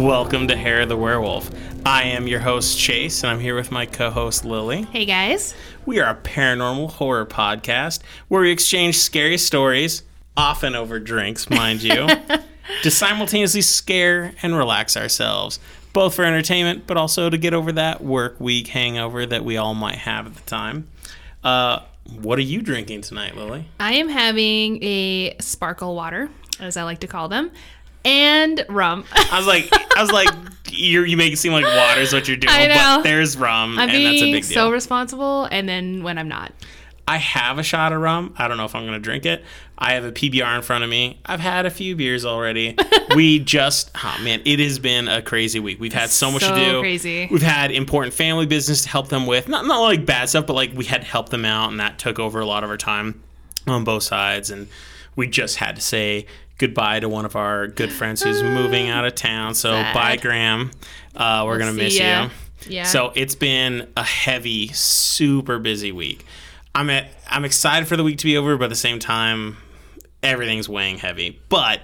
Welcome to Hair of the Werewolf. I am your host, Chase, and I'm here with my co host, Lily. Hey guys. We are a paranormal horror podcast where we exchange scary stories, often over drinks, mind you, to simultaneously scare and relax ourselves, both for entertainment, but also to get over that work week hangover that we all might have at the time. Uh, what are you drinking tonight, Lily? I am having a sparkle water, as I like to call them, and rum. I was like, I was like, you you make it seem like water is what you're doing, I know. but there's rum, I'm and that's a big deal. so responsible, and then when I'm not. I have a shot of rum. I don't know if I'm going to drink it. I have a PBR in front of me. I've had a few beers already. we just, oh man, it has been a crazy week. We've had so much So to do. crazy. We've had important family business to help them with. Not not like bad stuff, but like we had to help them out, and that took over a lot of our time on both sides. And we just had to say goodbye to one of our good friends who's moving out of town. So Sad. bye, Graham. Uh, we're gonna miss ya. you. Yeah. So it's been a heavy, super busy week. I'm at, I'm excited for the week to be over, but at the same time, everything's weighing heavy. But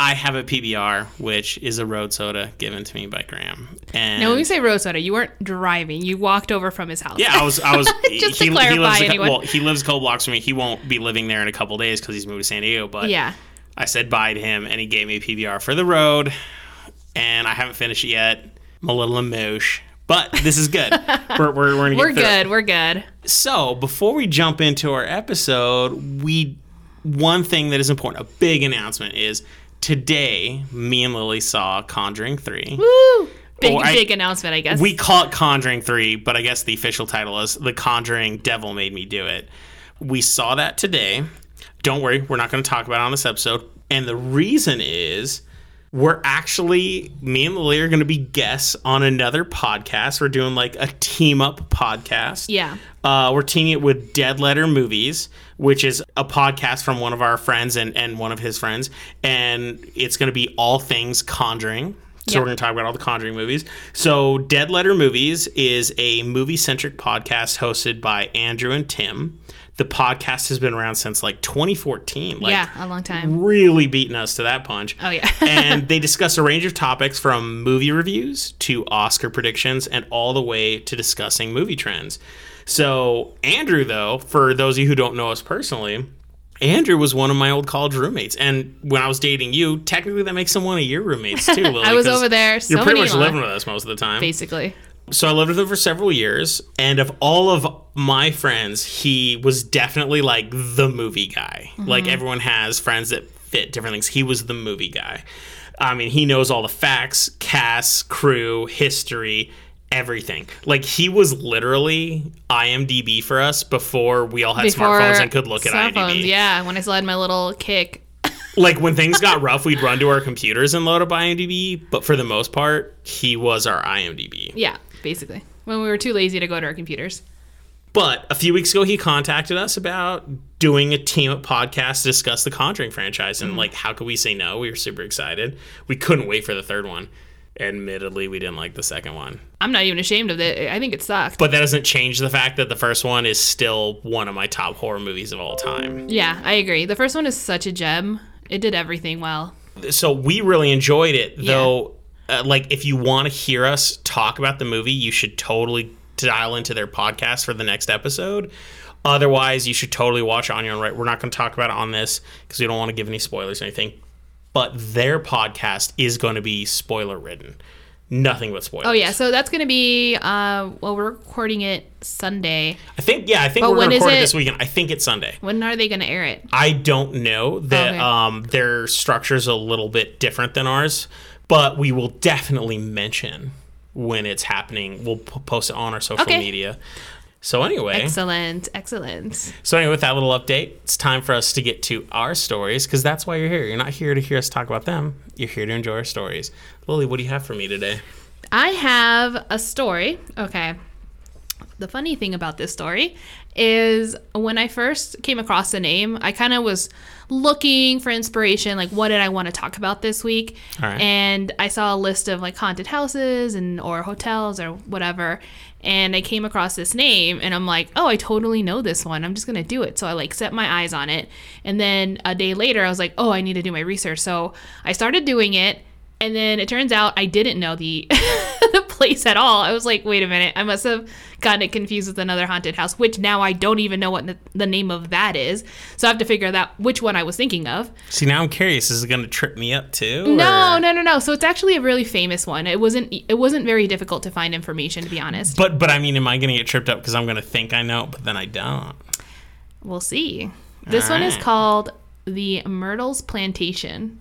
I have a PBR, which is a road soda given to me by Graham. And Now, when we say road soda, you weren't driving. You walked over from his house. yeah, I was, I was. Just to he, clarify, he lives a, anyone. well, he lives a couple blocks from me. He won't be living there in a couple days because he's moved to San Diego. But yeah. I said bye to him, and he gave me a PBR for the road, and I haven't finished it yet. I'm a little emotion, but this is good. we're we're, we're, We're it. good. We're good. So before we jump into our episode, we one thing that is important, a big announcement is today. Me and Lily saw Conjuring Three. Woo! Big, oh, I- big announcement, I guess. We call it Conjuring 3, but I guess the official title is The Conjuring Devil Made Me Do It. We saw that today. Don't worry, we're not going to talk about it on this episode. And the reason is we're actually, me and Lily are going to be guests on another podcast. We're doing like a team up podcast. Yeah. Uh, we're teaming it with Dead Letter Movies, which is a podcast from one of our friends and, and one of his friends. And it's going to be all things Conjuring. So Yeah. we're going to talk about all the Conjuring movies. So Dead Letter Movies is a movie centric podcast hosted by Andrew and Tim. The podcast has been around since like 2014. Like, yeah, a long time. really beating us to that punch. Oh, yeah. and they discuss a range of topics from movie reviews to Oscar predictions and all the way to discussing movie trends. So, Andrew, though, for those of you who don't know us personally, Andrew was one of my old college roommates. And when I was dating you, technically that makes him one of your roommates too, Lily. I was over there so You're pretty much living with us most of the time. Basically. So I lived with him for several years, and of all of my friends, he was definitely like the movie guy. Like mm-hmm. everyone has friends that fit different things. He was the movie guy. I mean, he knows all the facts, cast, crew, history, everything. Like he was literally IMDb for us before we all had smartphones and could look at IMDb. Yeah, when I still had my little kick. Like when things got rough, we'd run to our computers and load up IMDb. But for the most part, he was our IMDb. Yeah, basically. When we were too lazy to go to our computers. But a few weeks ago, he contacted us about doing a team up podcast to discuss the Conjuring franchise. And, like, how could we say no? We were super excited. We couldn't wait for the third one. Admittedly, we didn't like the second one. I'm not even ashamed of it. I think it sucked. But that doesn't change the fact that the first one is still one of my top horror movies of all time. yeah, I agree. The first one is such a gem. It did everything well. So we really enjoyed it, though. Uh, like, if you want to hear us talk about the movie, you should totally dial into their podcast for the next episode. Otherwise, you should totally watch it on your own right. We're not going to talk about it on this because we don't want to give any spoilers or anything. But their podcast is going to be spoiler ridden. Nothing but spoilers. Oh yeah, so that's gonna be uh well we're recording it Sunday. I think, yeah, I think But we're going to record it this weekend. I think it's Sunday. When are they gonna air it? I don't know that Okay. um, their structure is a little bit different than ours, but we will definitely mention when it's happening. We'll p- post it on our social Okay. media. So anyway, Excellent, excellent. so anyway, with that little update, it's time for us to get to our stories because that's why you're here. You're not here to hear us talk about them. You're here to enjoy our stories. Lily, what do you have for me today? I have a story. Okay. The funny thing about this story is when I first came across the name, I kind of was looking for inspiration. Like, what did I want to talk about this week? Right. And I saw a list of like haunted houses and or hotels or whatever. And I came across this name and I'm like, oh, I totally know this one. I'm just going to do it. So I like set my eyes on it. And then a day later, I was like, oh, I need to do my research. So I started doing it And then it turns out I didn't know the the place at all. I was like, wait a minute, I must have gotten it confused with another haunted house, which now I don't even know what the, the name of that is. So I have to figure out which one I was thinking of. See, now I'm curious. Is it going to trip me up too? No, or- no, no, no. So it's actually a really famous one. It wasn't it wasn't very difficult to find information, to be honest. But but I mean, am I going to get tripped up because I'm going to think I know, but then I don't? We'll see. This one is called the Myrtles Plantation.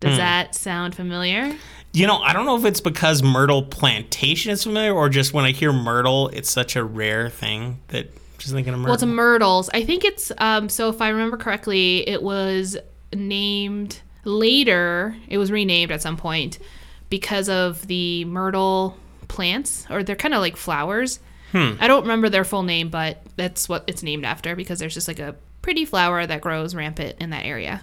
Does that sound familiar? You know, I don't know if it's because Myrtle Plantation is familiar or just when I hear Myrtle, it's such a rare thing that I'm just thinking of Myrtle. Well, it's a Myrtles. I think it's um so if I remember correctly, it was named later, it was renamed at some point because of the myrtle plants or they're kind of like flowers. I don't remember their full name, but that's what it's named after because there's just like a pretty flower that grows rampant in that area.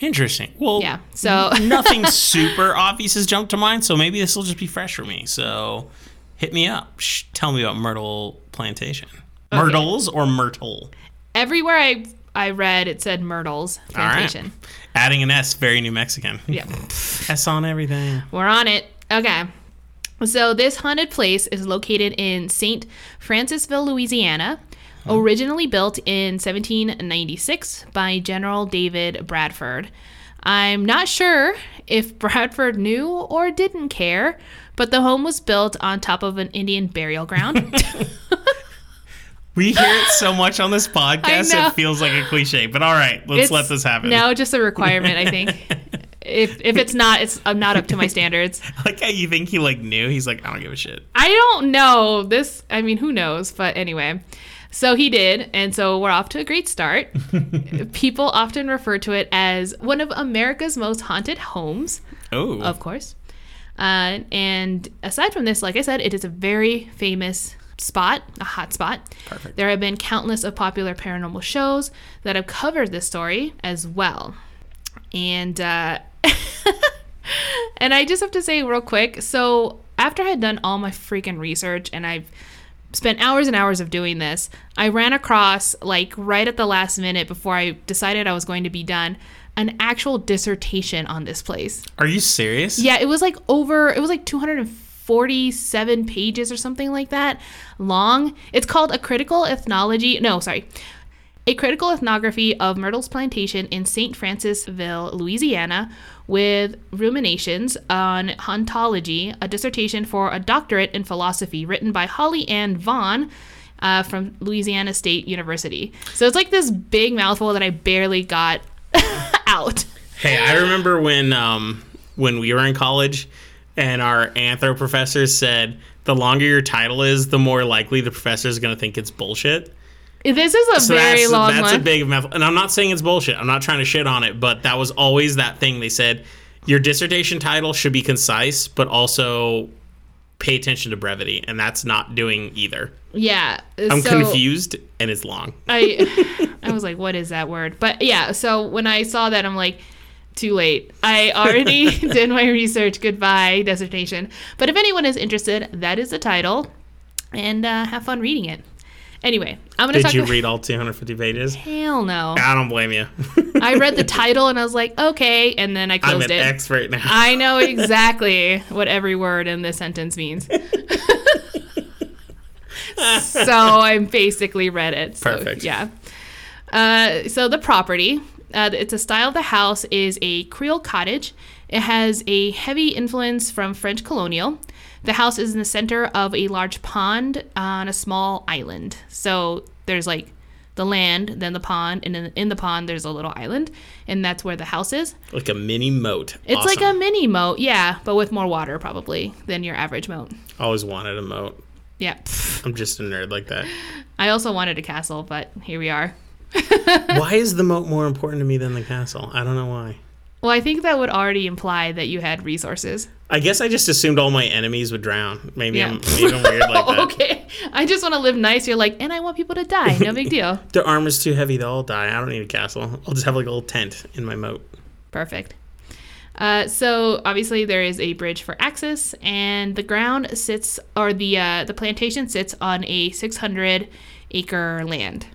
Interesting. Well, Yeah. So nothing super obvious has jumped to mind, so maybe this will just be fresh for me. So hit me up. Shh, tell me about Myrtle Plantation. Myrtles or Myrtle? everywhere I I read it said Myrtles right. Plantation. Adding an S, very New Mexican. Yeah. S on everything. We're on it. Okay. So this haunted place is located in St. Francisville, Louisiana, Mm-hmm. originally built in 1796 by General David Bradford. I'm not sure if Bradford knew or didn't care, but the home was built on top of an Indian burial ground. We hear it so much on this podcast, it feels like a cliche. But all right, let's It's let this happen. Now just a requirement, I think. if if it's not, it's I'm not up to my standards. like how you think he like knew. He's like, I don't give a shit. I don't know. This, I mean, who knows? But anyway, so he did. And so we're off to a great start. People often refer to it as one of America's most haunted homes, Oh, of course. Uh, and aside from this, like I said, it is a very famous spot, a hot spot. Perfect. There have been countless of popular paranormal shows that have covered this story as well. And uh, and I just have to say real quick, so after I had done all my freaking research and I've spent hours and hours of doing this, I ran across like right at the last minute before I decided I was going to be done an actual dissertation on this place. are you serious? Yeah, it was like over, it was like 247 pages or something like that long. It's called A Critical Ethnology. No, sorry. A Critical Ethnography of Myrtle's Plantation in St. Francisville, Louisiana, with ruminations on hauntology, a dissertation for a doctorate in philosophy written by Holly Ann Vaughn. Uh, from Louisiana State University. So it's like this big mouthful that I barely got out. Hey, I remember when um when we were in college and our anthro professor said the longer your title is, the more likely the professor is going to think it's bullshit. This is a So very that's, long that's one. a big mouth. And I'm not saying it's bullshit. I'm not trying to shit on it, but that was always that thing they said your dissertation title should be concise, but also pay attention to brevity, and that's not doing either. Yeah. I'm so confused and it's long. I I was like, what is that word? But yeah, so when I saw that, I'm like, too late. I already did my research. Goodbye, dissertation. But if anyone is interested, that is the title, and uh, have fun reading it. Anyway, I'm gonna Did talk. you about- read all 250 pages? Hell no. I don't blame you. I read the title and I was like, okay, and then I closed it. I'm an it. expert now. I know exactly what every word in this sentence means. so I basically read it. So, Perfect. Yeah. Uh, so the property, uh, it's a style of the house is a Creole cottage. It has a heavy influence from French colonial. The house is in the center of a large pond on a small island. So there's like the land, then the pond, and then in the pond there's a little island, and that's where the house is. like a mini moat. It's like a mini moat, yeah, but with more water probably than your average moat. Always wanted a moat. Yeah. I'm just a nerd like that. I also wanted a castle, but here we are. why is the moat more important to me than the castle? I don't know why. Well, I think that would already imply that you had resources. I guess I just assumed all my enemies would drown. Maybe Yeah. I'm even weird like that. okay. I just want to live nice. You're like, and I want people to die. No big deal. Their armor's too heavy, they'll all die. I don't need a castle. I'll just have like a little tent in my moat. Perfect. Uh, so obviously there is a bridge for access, and the ground sits, or the uh, the plantation sits on a 600 acre land.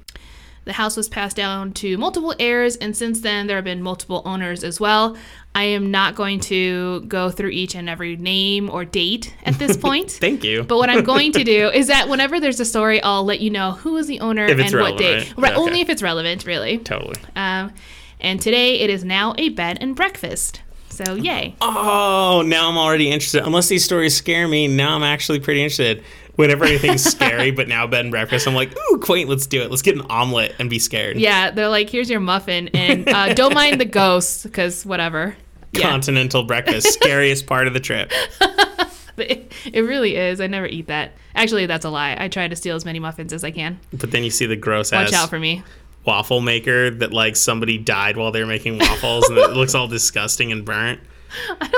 The house was passed down to multiple heirs, and since then, there have been multiple owners as well. I am not going to go through each and every name or date at this point. Thank you. But what I'm going to do is that whenever there's a story, I'll let you know who is the owner and what date. right? Right, okay. only if it's relevant, really. totally. Um, and today it is now a bed and breakfast. So yay! Oh, now I'm already interested. Unless these stories scare me, now I'm actually pretty interested. Whenever anything's scary, but now bed and breakfast, I'm like, ooh, quaint, let's do it. Let's get an omelet and be scared. Yeah, they're like, here's your muffin, and uh, don't mind the ghosts because whatever. Yeah, Continental breakfast, scariest part of the trip. it, it really is. I never eat that. Actually, that's a lie. I try to steal as many muffins as I can. But then you see the gross Watch ass out for me. waffle maker that like somebody died while they were making waffles and it looks all disgusting and burnt.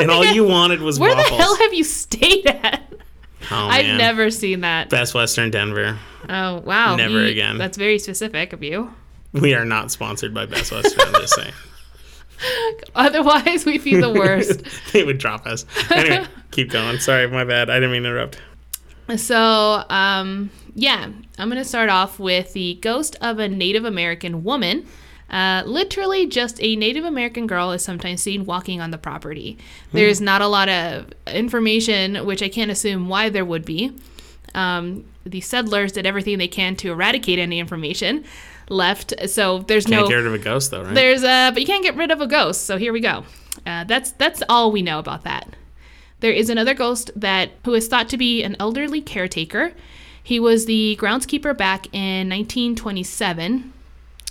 And all I- you wanted was Where waffles. the hell have you stayed at? Oh, I've man. never seen that. Best Western Denver. Oh wow! Never again. That's very specific of you. We are not sponsored by Best Western, I'm just saying. Otherwise, we'd be the worst. they would drop us. Anyway, keep going. Sorry, my bad. I didn't mean to interrupt. So, um, yeah, I'm going to start off with the ghost of a Native American woman. Uh, literally, just a Native American girl is sometimes seen walking on the property. There's not a lot of information, which I can't assume why there would be. Um, the settlers did everything they can to eradicate any information left, so there's Can't no get rid of a ghost though, right? there's a, but you can't get rid of a ghost. So here we go. Uh, that's that's all we know about that. There is another ghost that who is thought to be an elderly caretaker. He was the groundskeeper back in 1927.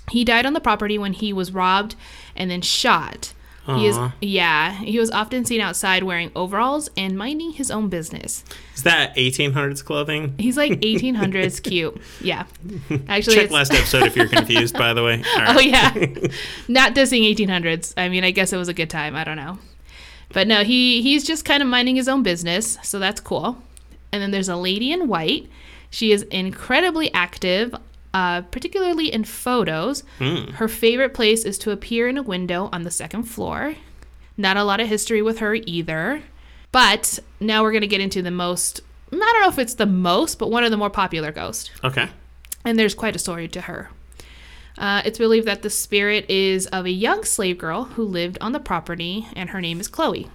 He died on the property when he was robbed and then shot. He is yeah. He was often seen outside wearing overalls and minding his own business. Is that 1800s clothing? He's like 1800s cute. Yeah, actually, Check last episode if you're confused, by the way. All oh, right. Oh yeah, not dissing 1800s. I mean, I guess it was a good time. I don't know, but no, he he's just kind of minding his own business, so that's cool. And then there's a lady in white. She is incredibly active, uh, particularly in photos. Her favorite place is to appear in a window on the second floor. Not a lot of history with her either. But now we're gonna get into the most. I don't know if it's the most, but one of the more popular ghosts Okay. and there's quite a story to her. Uh, it's believed that the spirit is of a young slave girl who lived on the property, and her name is Chloe.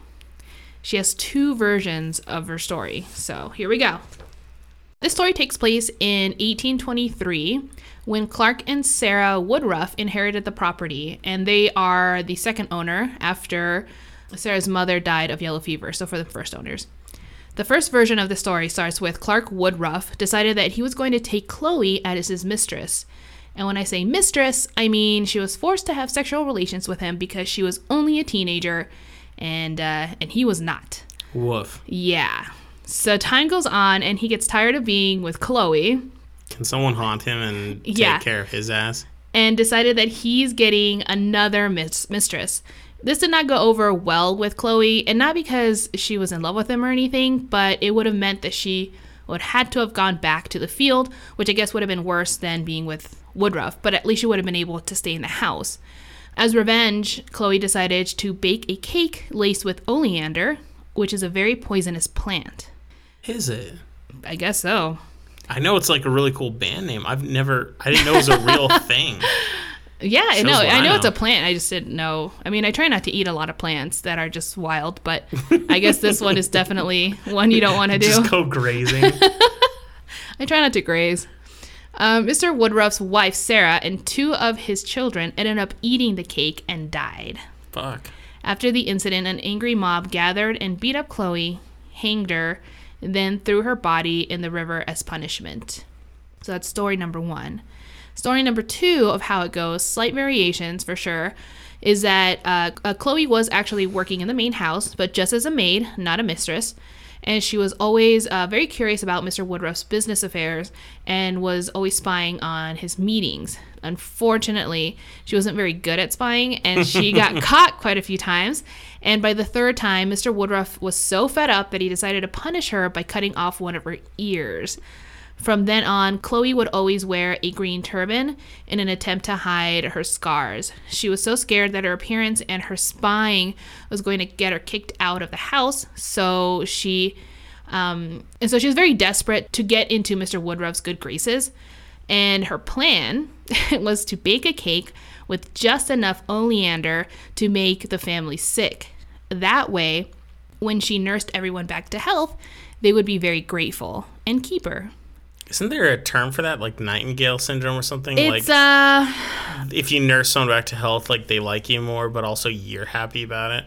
She has two versions of her story, so here we go. This story takes place in 1823 when Clark and Sarah Woodruff inherited the property, and they are the second owner after Sarah's mother died of yellow fever, so for the first owners. The first version of the story starts with Clark Woodruff decided that he was going to take Chloe as his mistress. And when I say mistress, I mean she was forced to have sexual relations with him because she was only a teenager and uh, and he was not. Woof. Yeah. So time goes on and he gets tired of being with Chloe Can someone haunt him and take Yeah. care of his ass? and decided that he's getting another mis- mistress. This did not go over well with Chloe, and not because she was in love with him or anything, but it would have meant that she would had to have gone back to the field, which I guess would have been worse than being with Woodruff, but at least she would have been able to stay in the house. As revenge, Chloe decided to bake a cake laced with oleander, which is a very poisonous plant. Is it? I guess so. I know it's like a really cool band name. I've never, I didn't know it was a real thing. Yeah, I Shows know. what I I know it's a plant. I just didn't know. I mean, I try not to eat a lot of plants that are just wild, but I guess this one is definitely one you don't want to do. Just go grazing. I try not to graze. Um, Mr. Woodruff's wife, Sarah, and two of his children ended up eating the cake and died. Fuck. After the incident, an angry mob gathered and beat up Chloe, hanged her, then threw her body in the river as punishment. So that's story number one. Story number two of how it goes, slight variations for sure, is that uh, uh, Chloe was actually working in the main house, but just as a maid, not a mistress. And she was always uh, very curious about Mr. Woodruff's business affairs and was always spying on his meetings. Unfortunately, she wasn't very good at spying and she got caught quite a few times. And by the third time, Mr. Woodruff was so fed up that he decided to punish her by cutting off one of her ears. From then on, Chloe would always wear a green turban in an attempt to hide her scars. She was so scared that her appearance and her spying was going to get her kicked out of the house, so she um, and so she was very desperate to get into Mr. Woodruff's good graces. And her plan was to bake a cake with just enough oleander to make the family sick. That way, when she nursed everyone back to health, they would be very grateful and keep her. Isn't there a term for that, like Nightingale syndrome or something? It's like uh if you nurse someone back to health, like they like you more, but also you're happy about it.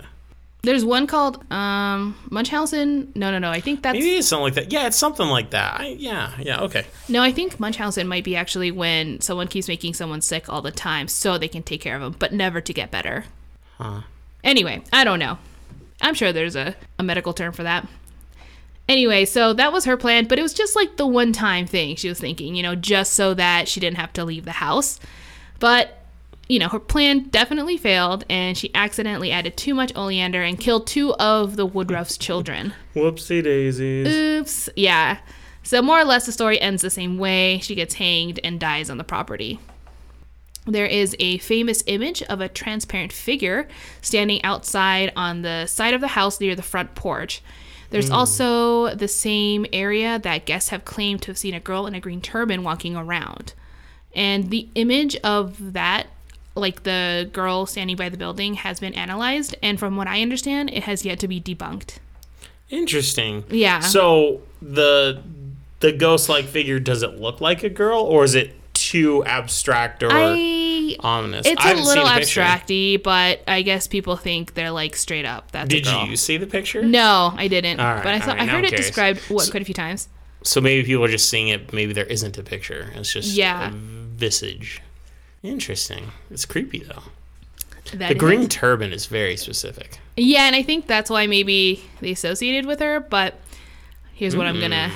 There's one called um Munchausen. No, no, no. I think that's Maybe it's something like that. Yeah, it's something like that. I, yeah, yeah, okay. No, I think Munchausen might be actually when someone keeps making someone sick all the time so they can take care of them, but never to get better. Huh. Anyway, I don't know. I'm sure there's a, a medical term for that. Anyway, so that was her plan, but it was just like the one time thing she was thinking, you know, just so that she didn't have to leave the house. But, you know, her plan definitely failed, and she accidentally added too much oleander and killed two of the Woodruff's children. Whoopsie daisies. Oops. Yeah. So more or less the story ends the same way. She gets hanged and dies on the property. There is a famous image of a transparent figure standing outside on the side of the house near the front porch. There's hmm. also the same area that guests have claimed to have seen a girl in a green turban walking around. And the image of that, like the girl standing by the building, has been analyzed. And from what I understand, it has yet to be debunked. Interesting. Yeah. So the the ghost like figure does it look like a girl or is it too abstract or I ominous? it's I a little abstracty, but I guess people think they're like straight up. That's Did you see the picture? No, I didn't. Right, but I thought right, I heard it curious. described what quite a few times. So maybe people are just seeing it. Maybe there isn't a picture. It's just Yeah. a visage. Interesting. It's creepy though. That The is- green turban is very specific. Yeah, and I think that's why maybe they associated with her. But here's what I'm gonna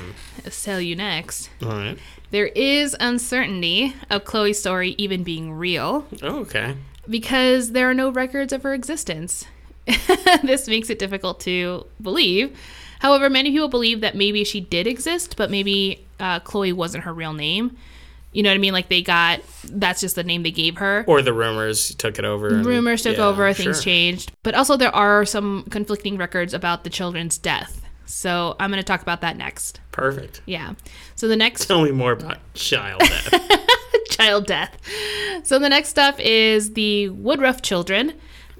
tell you next. All right. There is uncertainty of Chloe's story even being real Oh, okay. because there are no records of her existence. this makes it difficult to believe. However, many people believe that maybe she did exist, but maybe uh, Chloe wasn't her real name. You know what I mean? Like they got that's just the name they gave her. Or the rumors took it over. and- Rumors took yeah, over, things sure. changed. But also, there are some conflicting records about the children's death. So I'm going to talk about that next. Perfect. Yeah. So the next Tell me more about child death. child death. So the next stuff is the Woodruff children.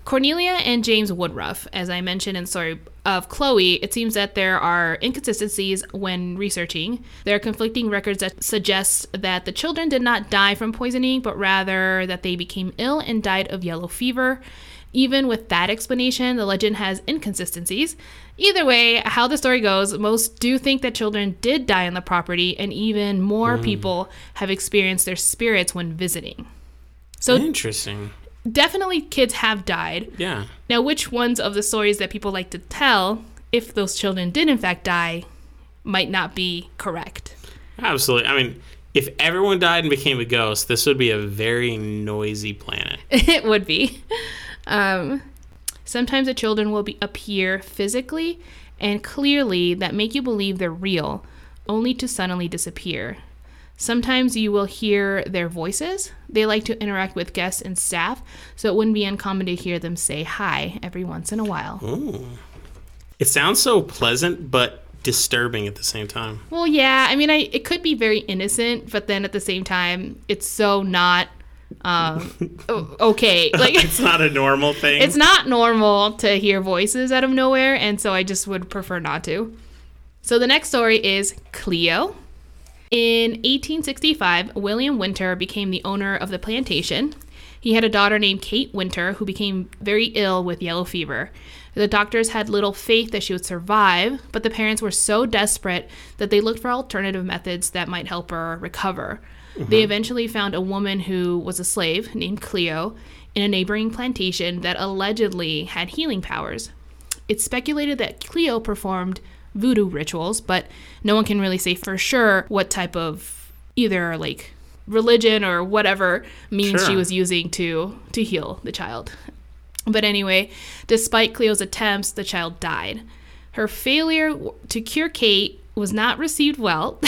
Cornelia and James Woodruff, as I mentioned in Story of Chloe, it seems that there are inconsistencies when researching. There are conflicting records that suggest that the children did not die from poisoning, but rather that they became ill and died of yellow fever. Even with that explanation, the legend has inconsistencies. Either way, how the story goes, most do think that children did die on the property, and even more hmm. people have experienced their spirits when visiting. So, Interesting. Definitely kids have died. Yeah. Now, which ones of the stories that people like to tell, if those children did in fact die, might not be correct? Absolutely. I mean, if everyone died and became a ghost, this would be a very noisy planet. it would be. Um, sometimes the children will be appear physically and clearly that make you believe they're real, only to suddenly disappear. Sometimes you will hear their voices. They like to interact with guests and staff, so it wouldn't be uncommon to hear them say hi every once in a while. Ooh. It sounds so pleasant, but disturbing at the same time. Well, yeah, I mean, I it could be very innocent, but then at the same time, it's so not um, okay. Like it's not a normal thing. it's not normal to hear voices out of nowhere, and so I just would prefer not to. So the next story is Cleo. In 1865, William Winter became the owner of the plantation. He had a daughter named Kate Winter who became very ill with yellow fever. The doctors had little faith that she would survive, but the parents were so desperate that they looked for alternative methods that might help her recover. They mm-hmm. eventually found a woman who was a slave named Cleo in a neighboring plantation that allegedly had healing powers. It's speculated that Cleo performed voodoo rituals, but no one can really say for sure what type of either like religion or whatever means she was using to to heal the child. But anyway, despite Cleo's attempts, the child died. Her failure to cure Kate was not received well.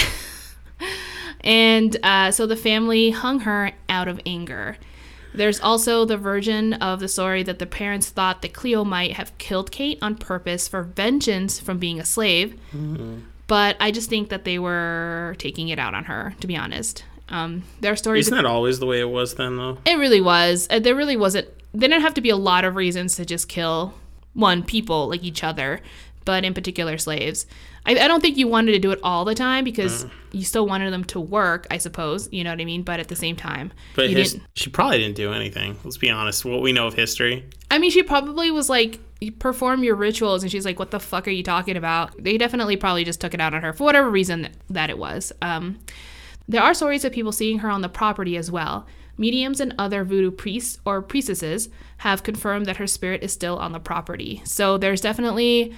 and uh, so the family hung her out of anger. There's also the version of the story that the parents thought that Cleo might have killed Kate on purpose for vengeance from being a slave. But I just think that they were taking it out on her, to be honest. Um, there are stories. Isn't that always the way it was then, though? It really was. Uh, There really wasn't. There didn't have to be a lot of reasons to just kill one people like each other, but in particular slaves. I, I don't think you wanted to do it all the time because you still wanted them to work, I suppose. You know what I mean? But at the same time, But his, she probably didn't do anything. Let's be honest. What we know of history. I mean, she probably was like, "You perform your rituals, and she's like, what the fuck are you talking about? They definitely probably just took it out on her for whatever reason that it was. Um, there are stories of people seeing her on the property as well. Mediums and other voodoo priests or priestesses have confirmed that her spirit is still on the property. So there's definitely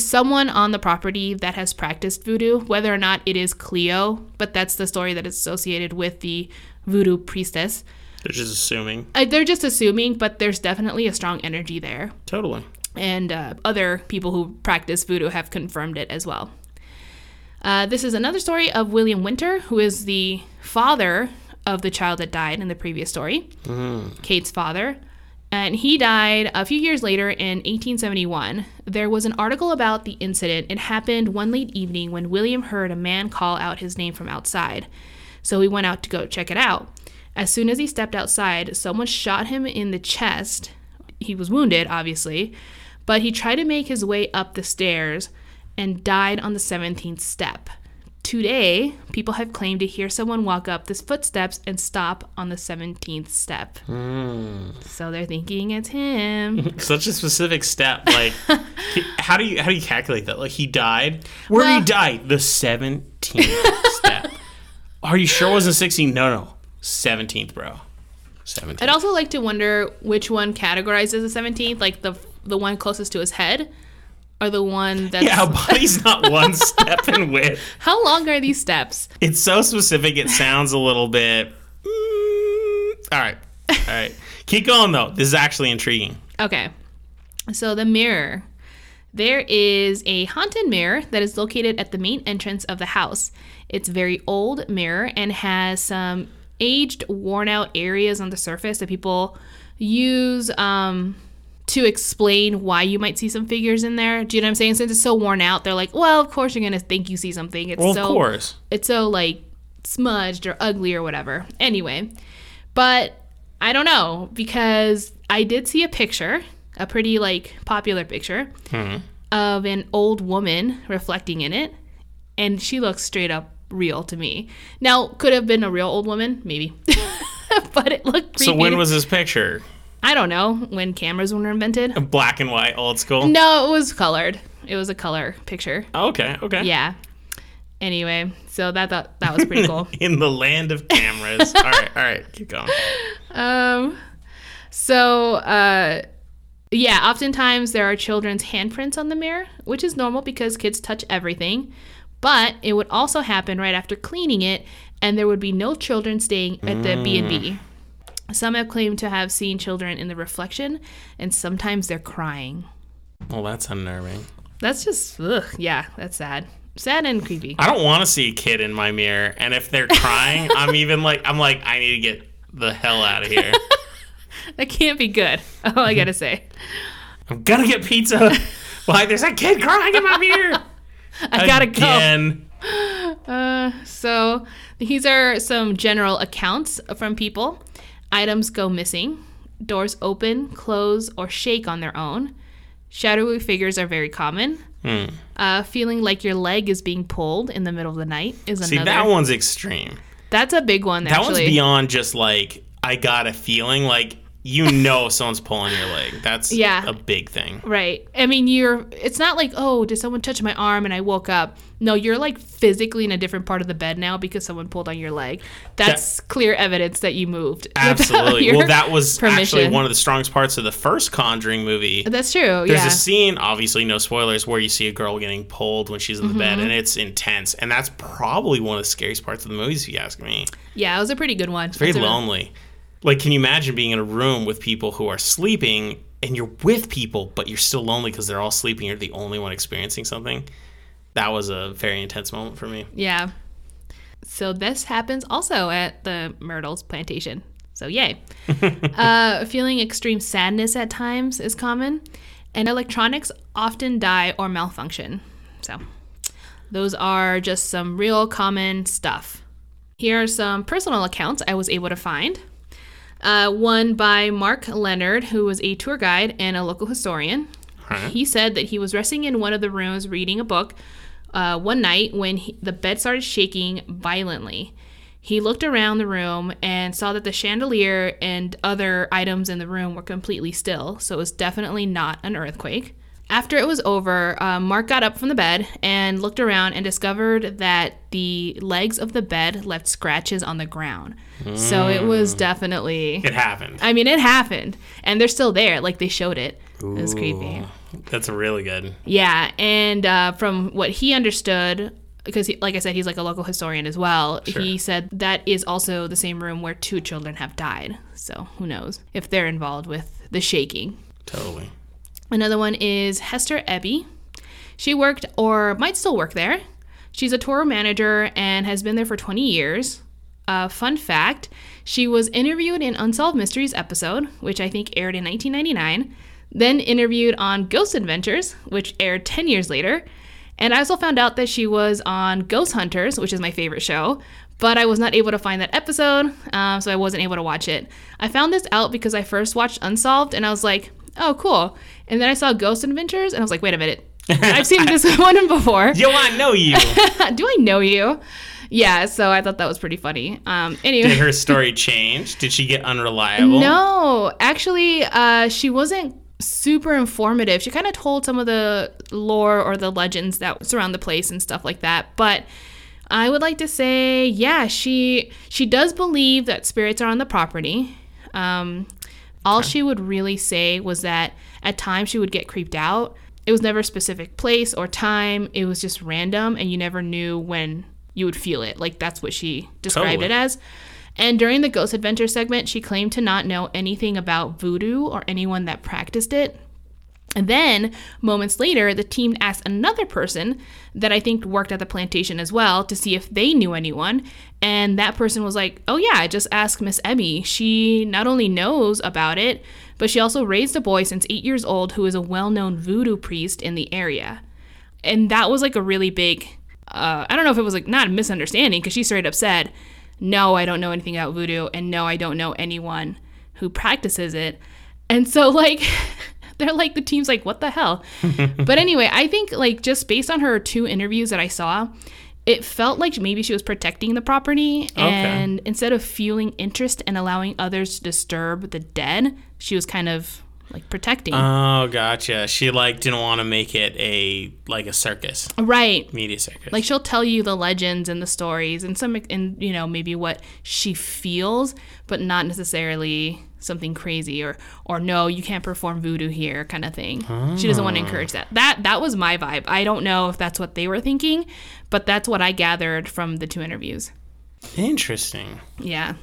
someone on the property that has practiced voodoo, whether or not it is Cleo, but that's the story that is associated with the voodoo priestess. They're just assuming. Uh, they're just assuming, but there's definitely a strong energy there. Totally. And uh, other people who practice voodoo have confirmed it as well. Uh, this is another story of William Winter, who is the father of the child that died in the previous story, Kate's father. And he died a few years later in 1871. There was an article about the incident. It happened one late evening when William heard a man call out his name from outside. So he went out to go check it out. As soon as he stepped outside, someone shot him in the chest. He was wounded, obviously, but he tried to make his way up the stairs and died on the 17th step. Today, people have claimed to hear someone walk up the footsteps and stop on the 17th step. Hmm. So they're thinking it's him. Such a specific step. Like, how do you how do you calculate that? Like, he died. Where Well- did he die? The seventeenth step. Are you sure it wasn't sixteen? No, no, seventeenth, bro. Seventeenth. I'd also like to wonder which one categorizes the 17th, like the the one closest to his head or the one that's Yeah, a body's not one step in width. How long are these steps? It's so specific. It sounds a little bit. mm, all right, all right. Keep going though. This is actually intriguing. Okay. So the mirror. There is a haunted mirror that is located at the main entrance of the house. It's a very old mirror and has some aged, worn out areas on the surface that people use um, to explain why you might see some figures in there. Do you know what I'm saying? Since it's so worn out, they're like, well, of course you're gonna think you see something. It's Well, so of course. it's so like smudged or ugly or whatever. Anyway, but I don't know because I did see a picture, a pretty like popular picture hmm. of an old woman reflecting in it, and she looks straight up real to me. Now, could have been a real old woman, maybe. but it looked creepy. So when was this picture? I don't know when cameras were invented. Black and white, old school. No, it was colored. It was a color picture. Oh, okay, okay. Yeah. Anyway, so that that, that was pretty cool. In the land of cameras. all right, all right. Keep going. Um, so, uh, yeah, oftentimes there are children's handprints on the mirror, which is normal because kids touch everything. But it would also happen right after cleaning it, and there would be no children staying at the B and B. Some have claimed to have seen children in the reflection, and sometimes they're crying. Well, that's unnerving. That's just, ugh, yeah, that's sad, sad and creepy. I don't want to see a kid in my mirror, and if they're crying, I'm even like, I'm like, I need to get the hell out of here. That can't be good. All I gotta say. I'm gonna get pizza. Why? There's a kid crying in my mirror. I gotta go. Again. Uh, so these are some general accounts from people. Items go missing. Doors open, close, or shake on their own. Shadowy figures are very common. Hmm. Uh, feeling like your leg is being pulled in the middle of the night is another. See, that one's extreme. That's a big one, That one's beyond just like I got a feeling. Like you know, someone's pulling your leg. That's Yeah. a big thing. Right. I mean, you're. It's not like, oh, did someone touch my arm and I woke up? No, you're like physically in a different part of the bed now because someone pulled on your leg. That's clear evidence that you moved. Absolutely. Well, that was actually permission. one of the strongest parts of the first Conjuring movie. That's true. There's yeah. a scene, obviously no spoilers, where you see a girl getting pulled when she's in the bed, mm-hmm. and it's intense. And that's probably one of the scariest parts of the movies, if you ask me. yeah, it was a pretty good one. It's Very lonely. Like, can you imagine being in a room with people who are sleeping, and you're with people, but you're still lonely because they're all sleeping. You're the only one experiencing something. That was a very intense moment for me. Yeah. So this happens also at the Myrtles plantation. So yay. uh, feeling extreme sadness at times is common, and electronics often die or malfunction. So those are just some real common stuff. Here are some personal accounts I was able to find. Uh, one by Mark Leonard, who was a tour guide and a local historian. Huh? He said that he was resting in one of the rooms reading a book uh, one night when he, the bed started shaking violently. He looked around the room and saw that the chandelier and other items in the room were completely still, so it was definitely not an earthquake. After it was over, uh, Mark got up from the bed and looked around and discovered that the legs of the bed left scratches on the ground. So it was definitely. It happened. I mean, it happened, and they're still there. Like they showed it. It was creepy. That's really good. Yeah, and uh, from what he understood, because he, like I said, he's like a local historian as well. Sure. He said that is also the same room where two children have died. So who knows if they're involved with the shaking. Totally. Another one is Hester Eby. She worked or might still work there. She's a tour manager and has been there for 20 years. Uh, fun fact she was interviewed in Unsolved Mysteries episode, which I think aired in 1999, then interviewed on Ghost Adventures, which aired 10 years later. And I also found out that she was on Ghost Hunters, which is my favorite show, but I was not able to find that episode, um, so I wasn't able to watch it. I found this out because I first watched Unsolved and I was like, oh, cool. And then I saw Ghost Adventures and I was like, wait a minute. I've seen this one before. Yo, I know you. Do I know you? Yeah, so I thought that was pretty funny. Um, anyway. Did her story change? Did she get unreliable? No, actually, uh, she wasn't super informative. She kind of told some of the lore or the legends that surround the place and stuff like that. But I would like to say, yeah, she she does believe that spirits are on the property. Um, all she would really say was that at times she would get creeped out. It was never a specific place or time. It was just random, and you never knew when you would feel it. Like that's what she described Totally. it as. And during the Ghost Adventure segment, she claimed to not know anything about voodoo or anyone that practiced it. And then, moments later, the team asked another person that I think worked at the plantation as well to see if they knew anyone. And that person was like, Oh, yeah, I just asked Miss Emmy. She not only knows about it, but she also raised a boy since eight years old who is a well known voodoo priest in the area. And that was like a really big, uh, I don't know if it was like not a misunderstanding because she straight up said, No, I don't know anything about voodoo. And no, I don't know anyone who practices it. And so, like, they're like the team's like what the hell but anyway i think like just based on her two interviews that i saw it felt like maybe she was protecting the property and instead of fueling interest and allowing others to disturb the dead she was kind of like protecting. Oh, gotcha. She like didn't want to make it a like a circus, right. Media circus. like she'll tell you the legends and the stories and some and you know maybe what she feels but not necessarily something crazy or or no you can't perform voodoo here kind of thing. She doesn't want to encourage that. That that was my vibe. I don't know if that's what they were thinking but that's what i gathered from the two interviews. Interesting. yeah.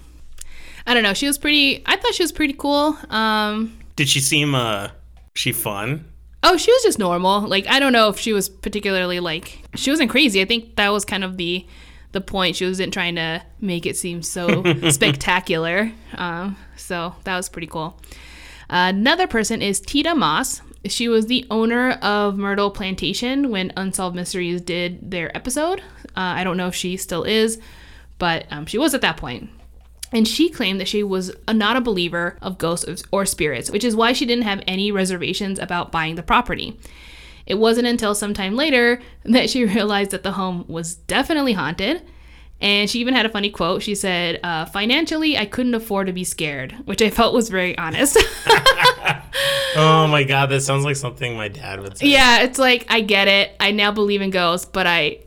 I don't know. She was pretty i thought she was pretty cool. Um Did she seem uh she fun? Oh, she was just normal. Like I don't know if she was particularly like she wasn't crazy. I think that was kind of the the point. She wasn't trying to make it seem so spectacular. Um, so that was pretty cool. another person is Teeta Moss. She was the owner of Myrtle Plantation when Unsolved Mysteries did their episode. Uh, I don't know if she still is, but um, she was at that point. And she claimed that she was a, not a believer of ghosts or spirits, which is why she didn't have any reservations about buying the property. It wasn't until sometime later that she realized that the home was definitely haunted. And she even had a funny quote. She said, uh, Financially, I couldn't afford to be scared, which I felt was very honest. Oh my god, that sounds like something my dad would say. yeah, it's like, I get it. I now believe in ghosts, but I.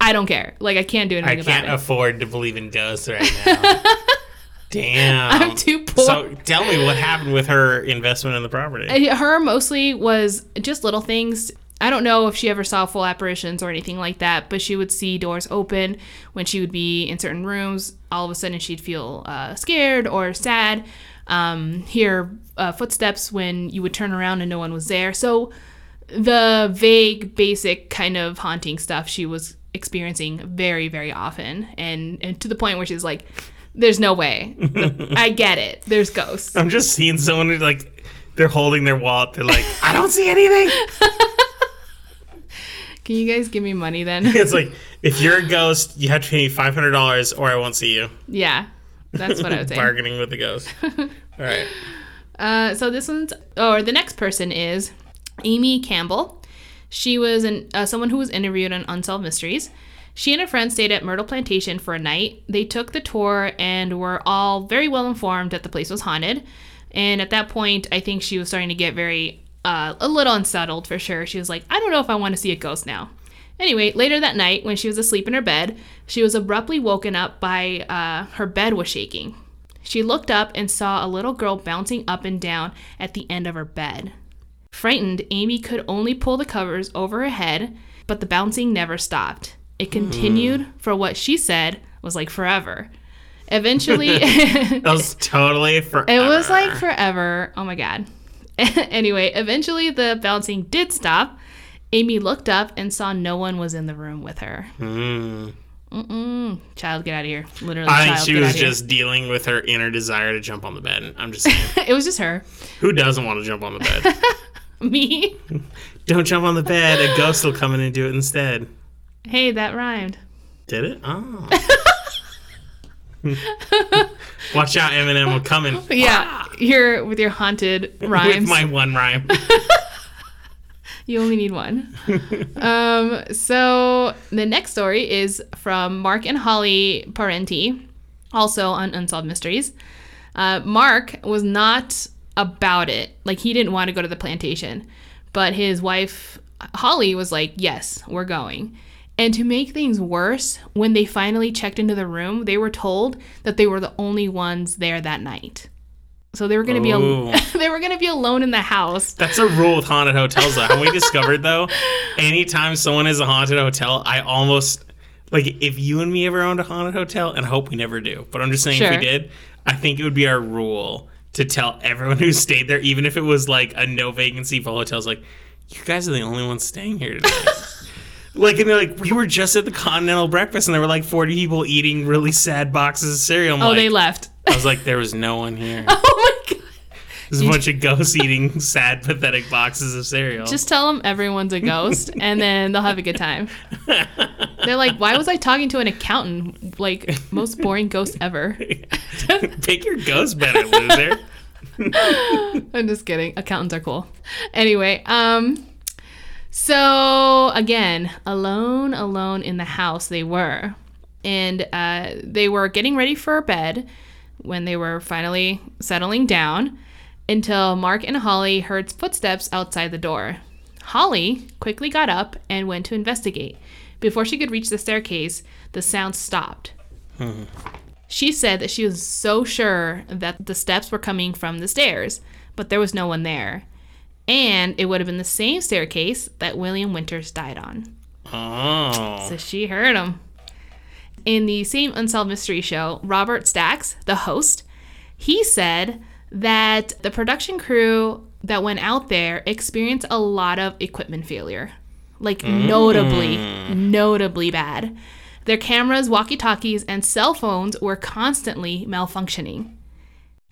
I don't care. Like I can't do anything I can't about it. afford to believe in ghosts right now. Damn. I'm too poor. So tell me what happened with her investment in the property. Uh, her mostly was just little things. I don't know if she ever saw full apparitions or anything like that, but she would see doors open when she would be in certain rooms. All of a sudden, she'd feel uh, scared or sad. Um, hear uh, footsteps when you would turn around and no one was there. So, the vague, basic kind of haunting stuff she was experiencing very, very often, and and to the point where she's like, "There's no way. I get it. There's ghosts." I'm just seeing someone who, like they're holding their wallet. They're like, I don't see anything. Can you guys give me money then? It's like if you're a ghost, you have to pay me five hundred dollars, or I won't see you. yeah, that's what I would say. Bargaining with the ghost. All right. Uh, so this one's, or the next person is Amy Campbell. She was an, uh, someone who was interviewed on Unsolved Mysteries. She and a friend stayed at Myrtle Plantation for a night. They took the tour and were all very well informed that the place was haunted. And at that point, I think she was starting to get very, uh, a little unsettled for sure. She was like, I don't know if I want to see a ghost now. Anyway, later that night, when she was asleep in her bed, she was abruptly woken up by uh, her bed was shaking. She looked up and saw a little girl bouncing up and down at the end of her bed. Frightened, Amy could only pull the covers over her head, but the bouncing never stopped. It continued for what she said was like forever. Eventually, it was totally for. It was like forever. Oh my god. anyway, eventually the bouncing did stop. Amy looked up and saw no one was in the room with her. Mm. Mm-mm. Child, get out of here. Literally, I think she was just dealing with her inner desire to jump on the bed. I'm just saying. it was just her. Who doesn't want to jump on the bed? Me. Don't jump on the bed. A ghost will come in and do it instead. Hey, that rhymed. Did it? Oh. Watch out, Eminem will come in. Yeah, you're with your haunted With my one rhyme. You only need one. um, so the next story is from Mark and Holly Parenti, also on Unsolved Mysteries. Uh, Mark was not about it. Like he didn't want to go to the plantation, but his wife Holly was like, "Yes, we're going." And to make things worse, when they finally checked into the room, they were told that they were the only ones there that night. So they were going to be al- they were going to be alone in the house. That's a rule with haunted hotels, though. Have we discovered, though? Anytime someone is a haunted hotel, I almost like if you and me ever owned a haunted hotel, and I hope we never do, but I'm just saying if we did, I think it would be our rule to tell everyone who stayed there, even if it was like a no vacancy for hotels, like you guys are the only ones staying here today. like, and they're like, we were just at the continental breakfast, and there were like 40 people eating really sad boxes of cereal. I'm Oh, like, they left. I was like, there was no one here. oh my god. There's a bunch of ghosts eating sad, pathetic boxes of cereal. Just tell them everyone's a ghost and then they'll have a good time. They're like, why was I talking to an accountant? Like, most boring ghost ever. Pick your ghost better, loser. I'm just kidding. Accountants are cool. Anyway, um, so again, alone, alone in the house they were. And uh, they were getting ready for bed when they were finally settling down until Mark and Holly heard footsteps outside the door. Holly quickly got up and went to investigate. Before she could reach the staircase, the sound stopped. She said that she was so sure that the steps were coming from the stairs, but there was no one there. And it would have been the same staircase that William Winters died on. Oh. So she heard him. In the same Unsolved Mystery show, Robert Stacks, the host, he said that the production crew that went out there experienced a lot of equipment failure. Like, mm. notably, notably bad. Their cameras, walkie talkies, and cell phones were constantly malfunctioning.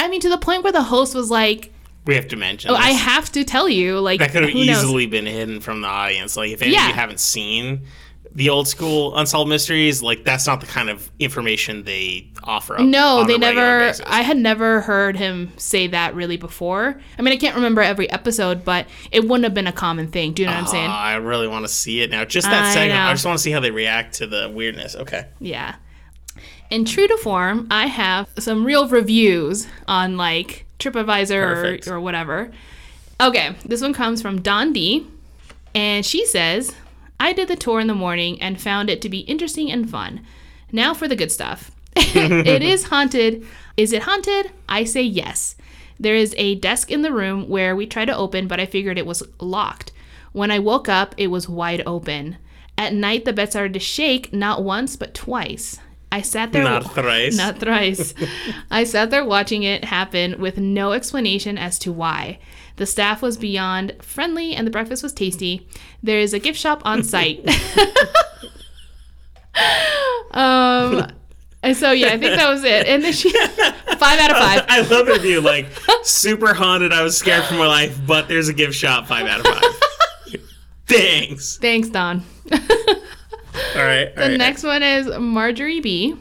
I mean, to the point where the host was like, We have to mention oh, I have to tell you, like, that could have who knows? easily been hidden from the audience. Like if any of you haven't seen the old school unsolved mysteries, like that's not the kind of information they offer up. No, they never. basis. I had never heard him say that really before. I mean, I can't remember every episode, but it wouldn't have been a common thing. Do you know what I'm saying? Ah, I really want to see it now. Just that I segment. know. I just want to see how they react to the weirdness. Okay. Yeah. In true to form, I have some real reviews on like TripAdvisor or, or whatever. Okay, this one comes from Don D, and she says, "I did the tour in the morning and found it to be interesting and fun. Now for the good stuff. it is haunted. Is it haunted? I say yes. There is a desk in the room where we tried to open, but I figured it was locked. When I woke up, it was wide open. At night, the bed started to shake, not once, but twice. I sat there. Not thrice. Not thrice. I sat there watching it happen with no explanation as to why. The staff was beyond friendly and the breakfast was tasty. There is a gift shop on site. um, and so yeah, I think that was it. And then she five out of five. I love the review. Like super haunted. I was scared for my life, but there's a gift shop. Five out of five. Thanks. Thanks, Don. All right. The next one is Marjorie B.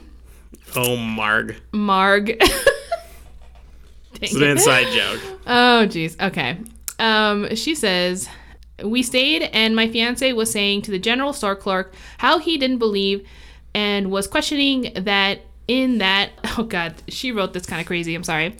Oh, Marg. Marg. It's an inside joke. Oh, jeez. Okay. Um, she says, We stayed, and my fiance was saying to the general store clerk how he didn't believe and was questioning that in that. Oh, God. She wrote this kind of crazy. I'm sorry.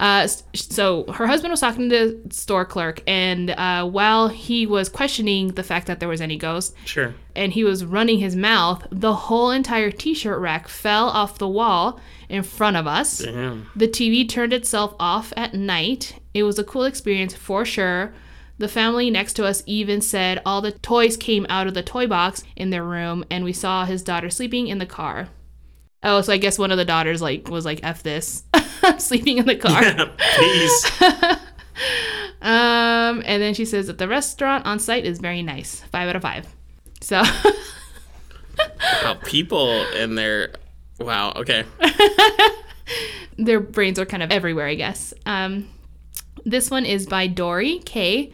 Uh, so her husband was talking to the store clerk, and uh, while he was questioning the fact that there was any ghost, Sure. and he was running his mouth, the whole entire t-shirt rack fell off the wall in front of us. Damn. The TV turned itself off at night. It was a cool experience for sure. The family next to us even said all the toys came out of the toy box in their room and we saw his daughter sleeping in the car. Oh, so I guess one of the daughters like was like F this. I'm sleeping in the car. Peace. Um, and then she says that the restaurant on site is very nice. Five out of five. So wow, people in their. Wow. Okay. their brains are kind of everywhere, I guess. Um, this one is by Dory K.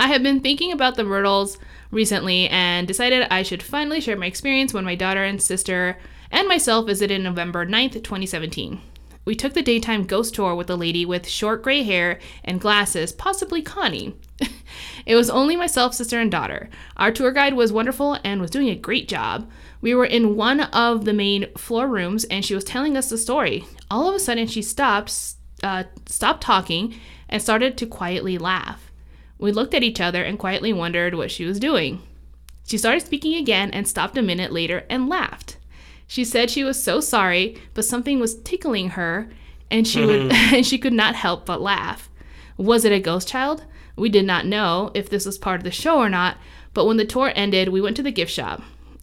I have been thinking about the Myrtles recently and decided I should finally share my experience when my daughter and sister and myself visited November 9th, 2017. We took the daytime ghost tour with a lady with short gray hair and glasses, possibly Connie. it was only myself, sister, and daughter. Our tour guide was wonderful and was doing a great job. We were in one of the main floor rooms and she was telling us the story. All of a sudden, she stopped, uh, stopped talking and started to quietly laugh. We looked at each other and quietly wondered what she was doing. She started speaking again and stopped a minute later and laughed. She said she was so sorry, but something was tickling her and she would mm-hmm. and she could not help but laugh. Was it a ghost child? We did not know if this was part of the show or not, but when the tour ended, we went to the gift shop.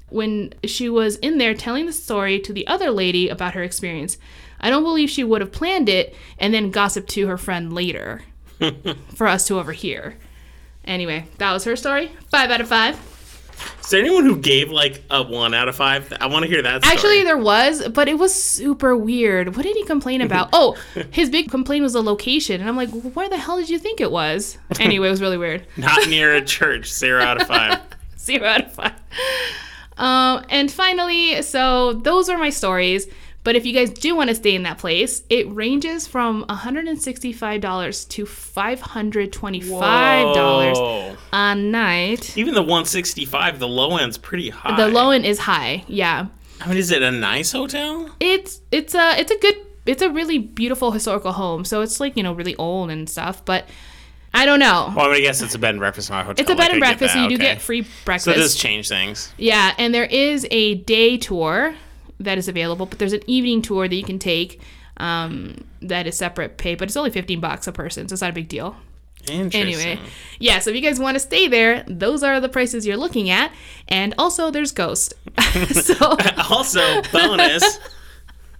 When she was in there telling the story to the other lady about her experience, I don't believe she would have planned it and then gossiped to her friend later for us to overhear. Anyway, that was her story. Five out of five. Is there anyone who gave like a one out of five? I want to hear that. Story. Actually, there was, but it was super weird. What did he complain about? Oh, his big complaint was the location. And I'm like, where the hell did you think it was? Anyway, it was really weird. not near a church. Zero out of five. Zero out of five. Um, and finally, so those are my stories. But if you guys do want to stay in that place, it ranges from $165 to $525 Whoa. a night. Even the 165, the low end's pretty high. The low end is high. Yeah. I mean, is it a nice hotel? it's it's a it's a good it's a really beautiful historical home. So it's like you know really old and stuff, but I don't know. Well, I, guess it's a bed and breakfast, not a hotel. It's a Like, bed and I breakfast, so and you do get free So breakfast. it does change things. yeah, and there is a day tour that is available, but there's an evening tour that you can take um, that is separate pay, but it's only 15 bucks a person, so it's not a big deal. Interesting. Anyway, yeah, so if you guys want to stay there, those are the prices you're looking at. And also, there's Ghost. so, also, bonus.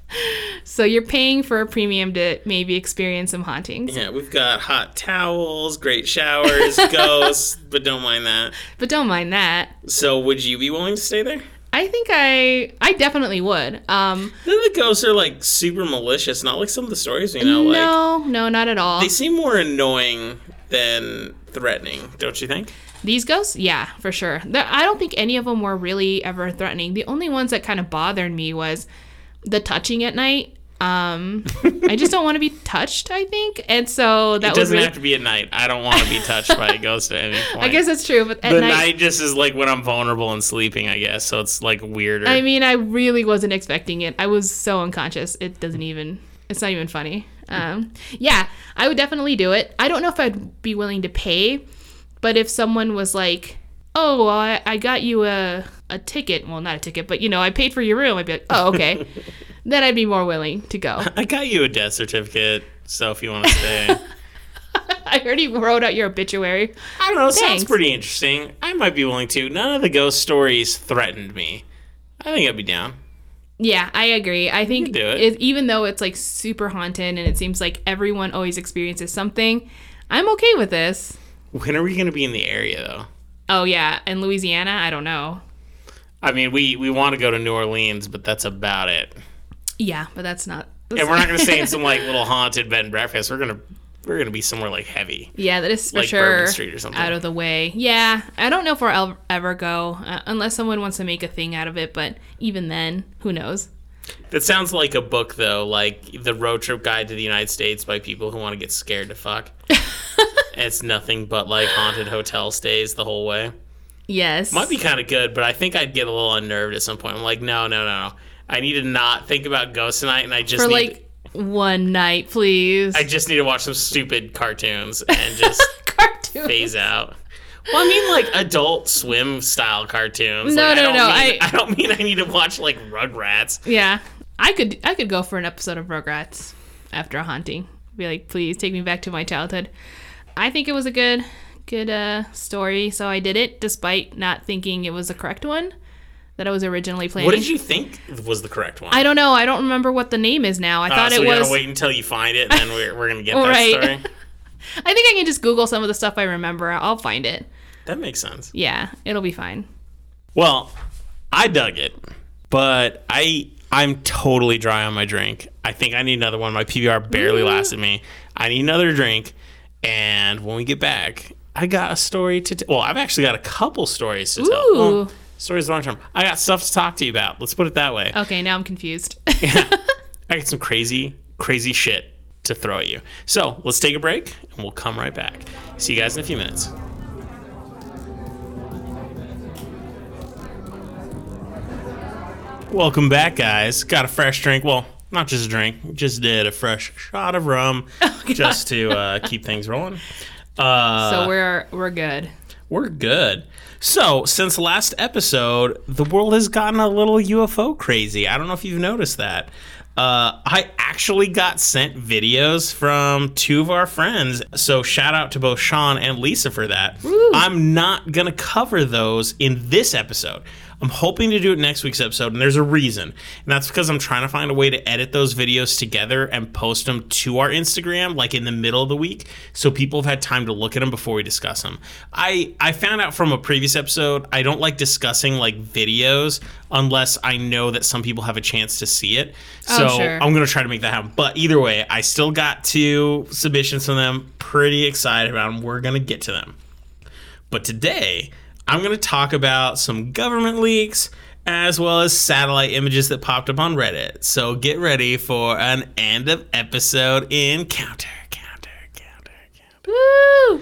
so you're paying for a premium to maybe experience some hauntings. yeah, we've got hot towels, great showers, ghosts, but don't mind that. But don't mind that. So, would you be willing to stay there? I think I I definitely would. Um Then the ghosts are like super malicious, not like some of the stories you know. Like no, no, not at all. they seem more annoying than threatening, don't you think? These ghosts, yeah, for sure. I don't think any of them were really ever threatening. The only ones that kind of bothered me was the touching at night. Um, I just don't want to be touched. I think, and so that It was doesn't really. have to be at night. I don't want to be touched by a ghost at any point. I guess that's true, but at the night, night just is like when I'm vulnerable and sleeping. I guess so. It's like weirder. I mean, I really wasn't expecting it. I was so unconscious. It doesn't even. It's not even funny. Um, yeah, I would definitely do it. I don't know if I'd be willing to pay, but if someone was like, "Oh, well, I, I got you a a ticket," well, not a ticket, but you know, I paid for your room, I'd be like, "Oh, okay." then I'd be more willing to go. I got you a death certificate, so if you want to stay, I heard he wrote out your obituary. I don't know. It sounds pretty interesting. I might be willing to. None of the ghost stories threatened me. I think I'd be down. Yeah, I agree. I think do it. even though it's like super haunted and it seems like everyone always experiences something, I'm okay with this. When are we going to be in the area though? Oh yeah, in Louisiana, I don't know. I mean, we we want to go to New Orleans, but that's about it. Yeah, but that's not. And we're not going to stay in some like little haunted bed and breakfast. We're going to we're gonna be somewhere like heavy. Yeah, that is for Like sure Bourbon Street or something. out of the way. Yeah, I don't know if we'll ever go uh, unless someone wants to make a thing out of it. But even then, who knows? That sounds like a book though, like the road trip guide to the United States by people who want to get scared to fuck. it's nothing but like haunted hotel stays the whole way. Yes, Might be kind of good, but I think I'd get a little unnerved at some point. I'm like, no, no, no, no. I need to not think about ghosts tonight, and I just for need. like one night, please. I just need to watch some stupid cartoons and just Cartoon. phase out. Well, I mean, like adult swim style cartoons. No, Like, no, I don't no, Mean, I- I don't mean I need to watch like Rugrats. Yeah, I could I could go for an episode of Rugrats after a haunting. Be like, please take me back to my childhood. I think it was a good good uh, story, so I did it despite not thinking it was the correct one that I was originally planning. What did you think was the correct one? I don't know. I don't remember what the name is now. I Uh, thought so it we was. gotta wait until you find it, and then we're, we're gonna get that Right. story. I think I can just Google some of the stuff I remember. I'll find it. That makes sense. Yeah, it'll be fine. Well, I dug it, but I I'm totally dry on my drink. I think I need another one. My PBR barely lasted me. I need another drink, and when we get back, I got a story to. T- well, I've actually got a couple stories to tell. Ooh. Well, stories long term. I got stuff to talk to you about. Let's put it that way. Okay, now I'm confused. yeah. I got some crazy, crazy shit to throw at you. So let's take a break, and we'll come right back. See you guys in a few minutes. Welcome back, guys. Got a fresh drink. Well, not just a drink, just did a fresh shot of rum just to uh, keep things rolling. Uh, so we're we're good. we're good. So, since last episode, the world has gotten a little UFO crazy. I don't know if you've noticed that. Uh, I actually got sent videos from two of our friends. So, shout out to both Sean and Lisa for that. I'm not going to cover those in this episode. I'm hoping to do it next week's episode, and there's a reason. And that's because I'm trying to find a way to edit those videos together and post them to our Instagram, like in the middle of the week, so people have had time to look at them before we discuss them. I, I found out from a previous episode, I don't like discussing like videos unless I know that some people have a chance to see it. Oh, so Oh, sure. I'm going to try to make that happen. But either way, I still got two submissions from them. Pretty excited about them. We're going to get to them. But today, I'm going to talk about some government leaks as well as satellite images that popped up on Reddit. So get ready for an end of episode encounter. Counter, counter, counter. Woo!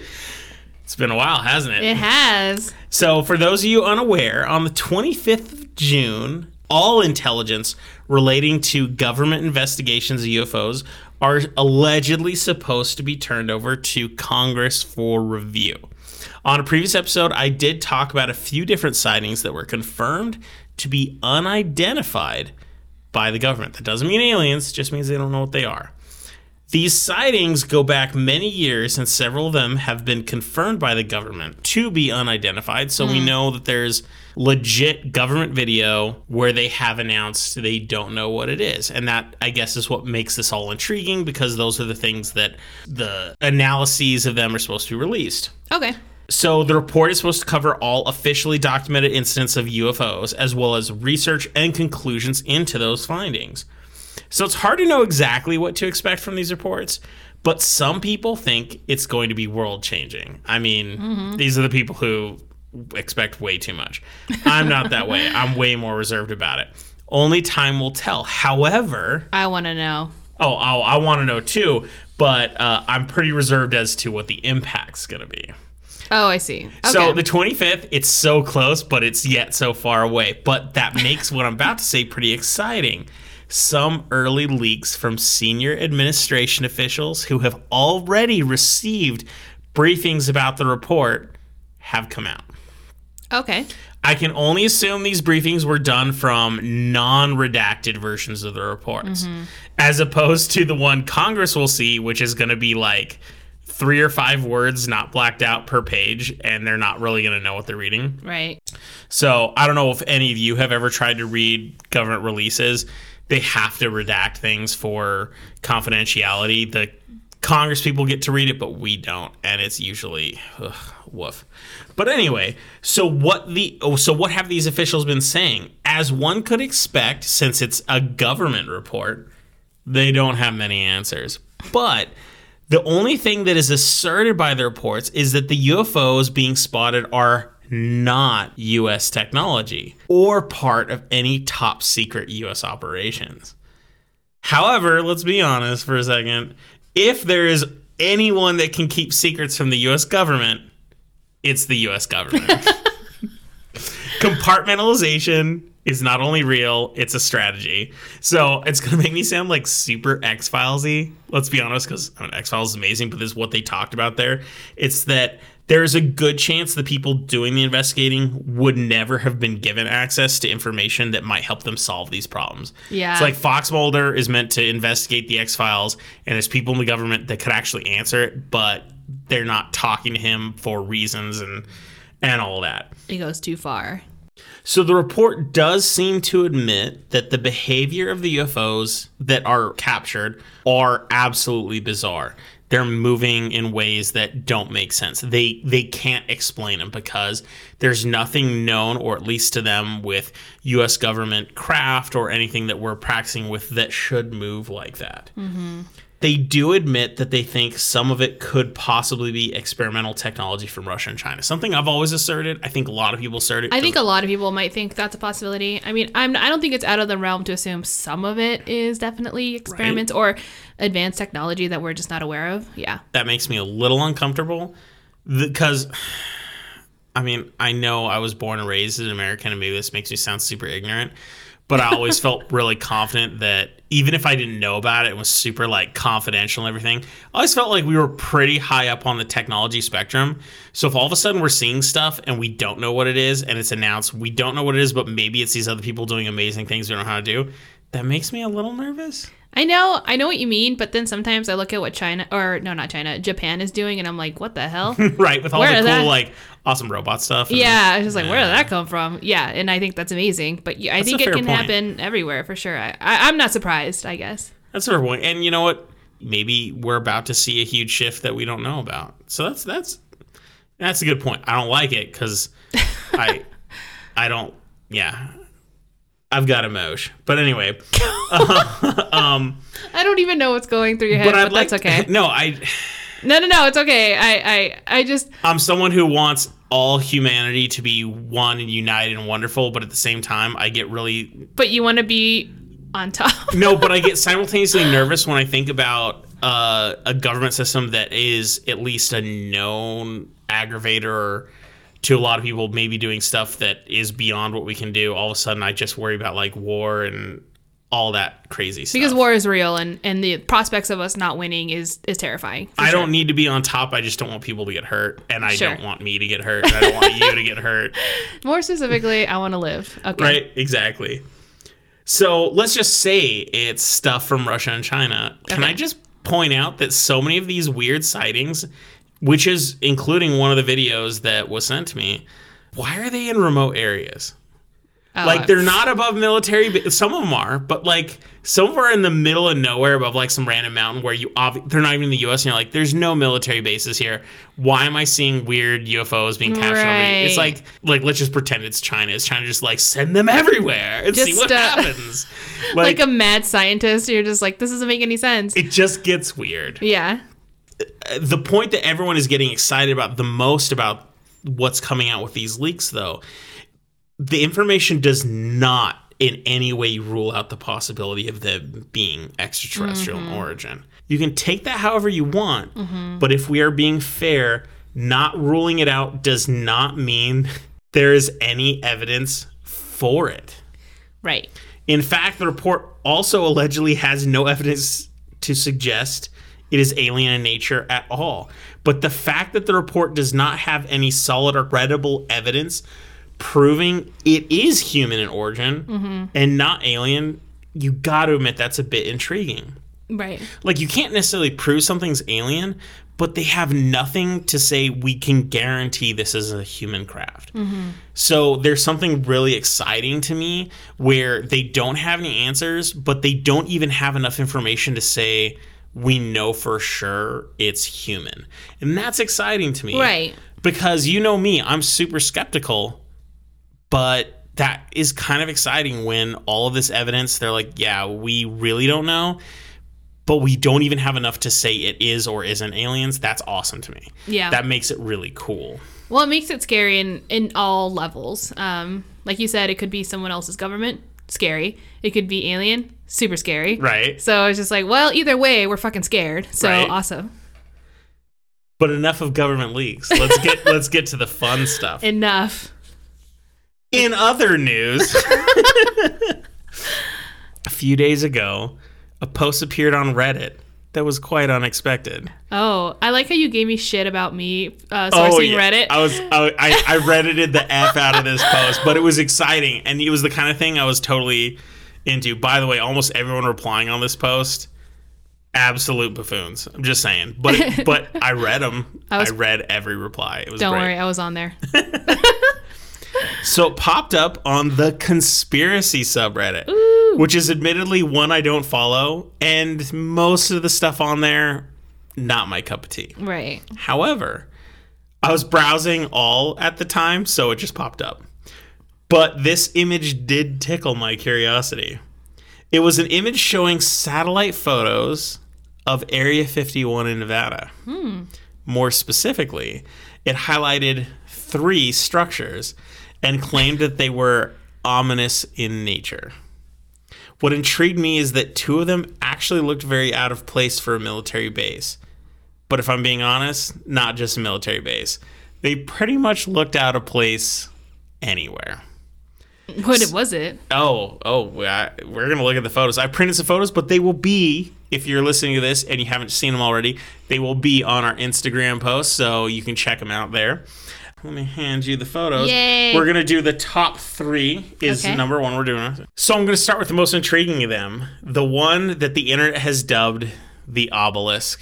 It's been a while, hasn't it? It has. So, for those of you unaware, on the 25th of June, all intelligence relating to government investigations of UFOs are allegedly supposed to be turned over to Congress for review. On a previous episode, I did talk about a few different sightings that were confirmed to be unidentified by the government. That doesn't mean aliens, just means they don't know what they are. These sightings go back many years, and several of them have been confirmed by the government to be unidentified. So we hmm. know that there's legit government video where they have announced they don't know what it is. And that, I guess, is what makes this all intriguing because those are the things that the analyses of them are supposed to be released. Okay. So the report is supposed to cover all officially documented incidents of UFOs, as well as research and conclusions into those findings. So it's hard to know exactly what to expect from these reports, but some people think it's going to be world changing. I mean, these are the people who expect way too much. I'm not that way. I'm way more reserved about it. Only time will tell. However, I want to know. oh, oh I want to know too, but uh, I'm pretty reserved as to what the impact's going to be. Oh, I see. Okay. So the 25th, it's so close, but it's yet so far away. But that makes what I'm about to say pretty exciting. Some early leaks from senior administration officials who have already received briefings about the report have come out. okay. I can only assume these briefings were done from non redacted versions of the reports, mm-hmm. as opposed to the one Congress will see, which is going to be like three or five words not blacked out per page, and they're not really going to know what they're reading. Right. So I don't know if any of you have ever tried to read government releases. They have to redact things for confidentiality. The Congress people get to read it, but we don't, and it's usually ugh, woof. But anyway, so what the oh, so what have these officials been saying? As one could expect, since it's a government report, they don't have many answers. But The only thing that is asserted by the reports is that the UFOs being spotted are not US technology or part of any top secret US operations. However, let's be honest for a second. If there is anyone that can keep secrets from the US government, it's the US government. Compartmentalization is not only real, it's a strategy. So it's gonna make me sound like super X Filesy. Let's be honest, because I mean, X Files is amazing, but this is what they talked about there. It's that there's a good chance the people doing the investigating would never have been given access to information that might help them solve these problems. Yeah. It's like Fox Mulder is meant to investigate the X Files, and there's people in the government that could actually answer it, but they're not talking to him for reasons and and all that. It goes too far. So the report does seem to admit that the behavior of the UFOs that are captured are absolutely bizarre. They're moving in ways that don't make sense. They they can't explain them because there's nothing known, or at least to them, with U.S. government craft or anything that we're practicing with that should move like that. Mm-hmm. They do admit that they think some of it could possibly be experimental technology from Russia and China. Something I've always asserted. I think a lot of people asserted. I think a lot of people might think that's a possibility. I mean, I'm I don't think it's out of the realm to assume some of it is definitely experiments or advanced technology that we're just not aware of. Yeah. that makes me a little uncomfortable because I mean, I know I was born and raised as an American and maybe this makes me sound super ignorant, but I always felt really confident that even if I didn't know about it, it was super like confidential and everything. I always felt like we were pretty high up on the technology spectrum. So if all of a sudden we're seeing stuff and we don't know what it is and it's announced, we don't know what it is, but maybe it's these other people doing amazing things we don't know how to do, that makes me a little nervous. I know, I know what you mean, but then sometimes I look at what China or no, not China, Japan is doing, and I'm like, what the hell? right, with all Where the cool that? like awesome robot stuff. and- yeah, I was just like, where did that come from? Yeah, and I think that's amazing. But yeah, I That's think it can point. happen everywhere for sure. I, I, I'm not surprised. I guess. That's a fair point. And you know what? Maybe we're about to see a huge shift that we don't know about. So that's that's that's a good point. I don't like it because I I don't yeah. I've got emotion. But anyway, I don't even know what's going through your head, but but, like that's okay. No, I No, no, no, it's okay. I, I, I just I'm someone who wants all humanity to be one and united and wonderful, but at the same time I get really but you want to be on top. no, but I get simultaneously nervous when I think about uh, a government system that is at least a known aggravator to a lot of people, maybe doing stuff that is beyond what we can do. All of a sudden, I just worry about like war and all that crazy stuff. because war is real, and and the prospects of us not winning is is terrifying. I sure. don't need to be on top. I just don't want people to get hurt, and I Sure. don't want me to get hurt. And I don't want you to get hurt. More specifically, I want to live. Okay. Right? Exactly. So let's just say it's stuff from Russia and China. Can Okay. I just point out that so many of these weird sightings, which is including one of the videos that was sent to me, why are they in remote areas? Oh, Like they're not above military, some of them are, but like some of them are in the middle of nowhere above like some random mountain where you obvi- they're not even in the U.S. and you're like, there's no military bases here. Why am I seeing weird UFOs being captured? over here? It's like like let's just pretend it's China. It's China just like send them everywhere and see what uh, happens. like Like, a mad scientist. You're just like, this doesn't make any sense. it just gets weird. yeah. The point that everyone is getting excited about the most about what's coming out with these leaks though the information does not in any way rule out the possibility of them being extraterrestrial in mm-hmm. origin. You can take that however you want mm-hmm. but if we are being fair not ruling it out does not mean there is any evidence for it. Right. in fact, the report also allegedly has no evidence to suggest it is alien in nature at all. But the fact that the report does not have any solid or credible evidence proving it is human in origin mm-hmm. and not alien, you got to admit that's a bit intriguing. Right. Like, you can't necessarily prove something's alien, but they have nothing to say we can guarantee this is a human craft. Mm-hmm. So there's something really exciting to me where they don't have any answers, but they don't even have enough information to say we know for sure it's human. And that's exciting to me. Right. Because you know me, I'm super skeptical, but that is kind of exciting when all of this evidence, they're like, yeah, we really don't know. but we don't even have enough to say it is or isn't aliens. That's awesome to me. Yeah. That makes it really cool. Well, it makes it scary in in all levels. Um, like you said, it could be someone else's government, scary. It could be alien, super scary. Right. So it's just like, well, either way, we're fucking scared. So Right. awesome. But enough of government leaks. Let's get let's get to the fun stuff. Enough. In other news, a few days ago, a post appeared on Reddit that was quite unexpected. Oh, I like how you gave me shit about me uh, sourcing Reddit. I was I, I, I reddited the f out of this post, but it was exciting, and it was the kind of thing I was totally into. By the way, almost everyone replying on this post, absolute buffoons. I'm just saying, but but I read them. I, was- read every reply. It was Don't great. worry, I was on there. So it popped up on the conspiracy subreddit, which is admittedly one I don't follow, and most of the stuff on there, not my cup of tea. right. However, I was browsing all at the time, so it just popped up. But this image did tickle my curiosity. It was an image showing satellite photos of Area 51 in Nevada. Hmm. More specifically, it highlighted three structures and claimed that they were ominous in nature. What intrigued me is that two of them actually looked very out of place for a military base. But if I'm being honest, not just a military base. They pretty much looked out of place anywhere. What was it? Oh, oh, I, we're gonna look at the photos. I printed some photos, but they will be if you're listening to this and you haven't seen them already. They will be on our Instagram post, so you can check them out there. Let me hand you the photos. Yay. We're gonna do the top three. Is Okay. number one we're doing. So I'm gonna start with the most intriguing of them. The one that the internet has dubbed the obelisk.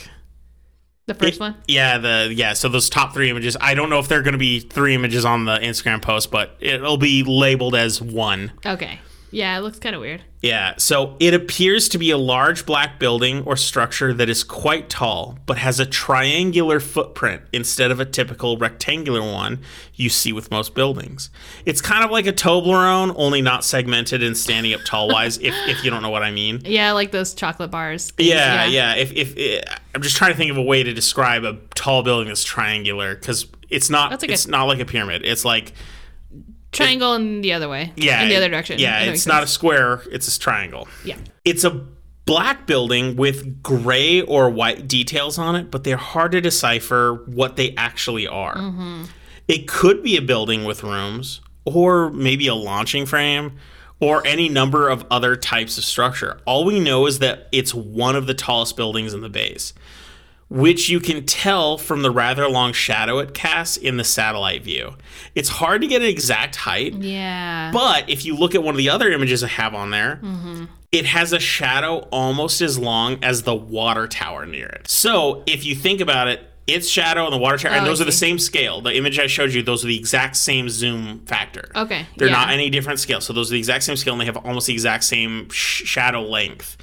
The first one? Yeah, the yeah. So those top three images. I don't know if they're going to be three images on the Instagram post, but it'll be labeled as one. Okay. Yeah, it looks kind of weird. Yeah. So it appears to be a large black building or structure that is quite tall, but has a triangular footprint instead of a typical rectangular one you see with most buildings. It's kind of like a Toblerone, only not segmented and standing up tall wise. if if you don't know what I mean. Yeah, like those chocolate bars. things, Yeah, yeah. If, if eh, I'm just trying to think of a way to describe a tall building that's triangular, because it's not. That's like a- it's not like a pyramid. It's like Triangle in the other way. yeah, In the it- other direction. Yeah, it's not a square. It's a triangle. Yeah. It's a black building with gray or white details on it, but they're hard to decipher what they actually are. Mm-hmm. It could be a building with rooms, or maybe a launching frame, or any number of other types of structure. All we know is that it's one of the tallest buildings in the base, which you can tell from the rather long shadow it casts in the satellite view. It's hard to get an exact height, Yeah. but if you look at one of the other images I have on there, Mm-hmm. it has a shadow almost as long as the water tower near it. So if you think about it, its shadow and the water tower, and Oh, I those are the same scale. The image I showed you, those are the exact same zoom factor. Okay, They're yeah. not any different scale. So those are the exact same scale, and they have almost the exact same sh- shadow length.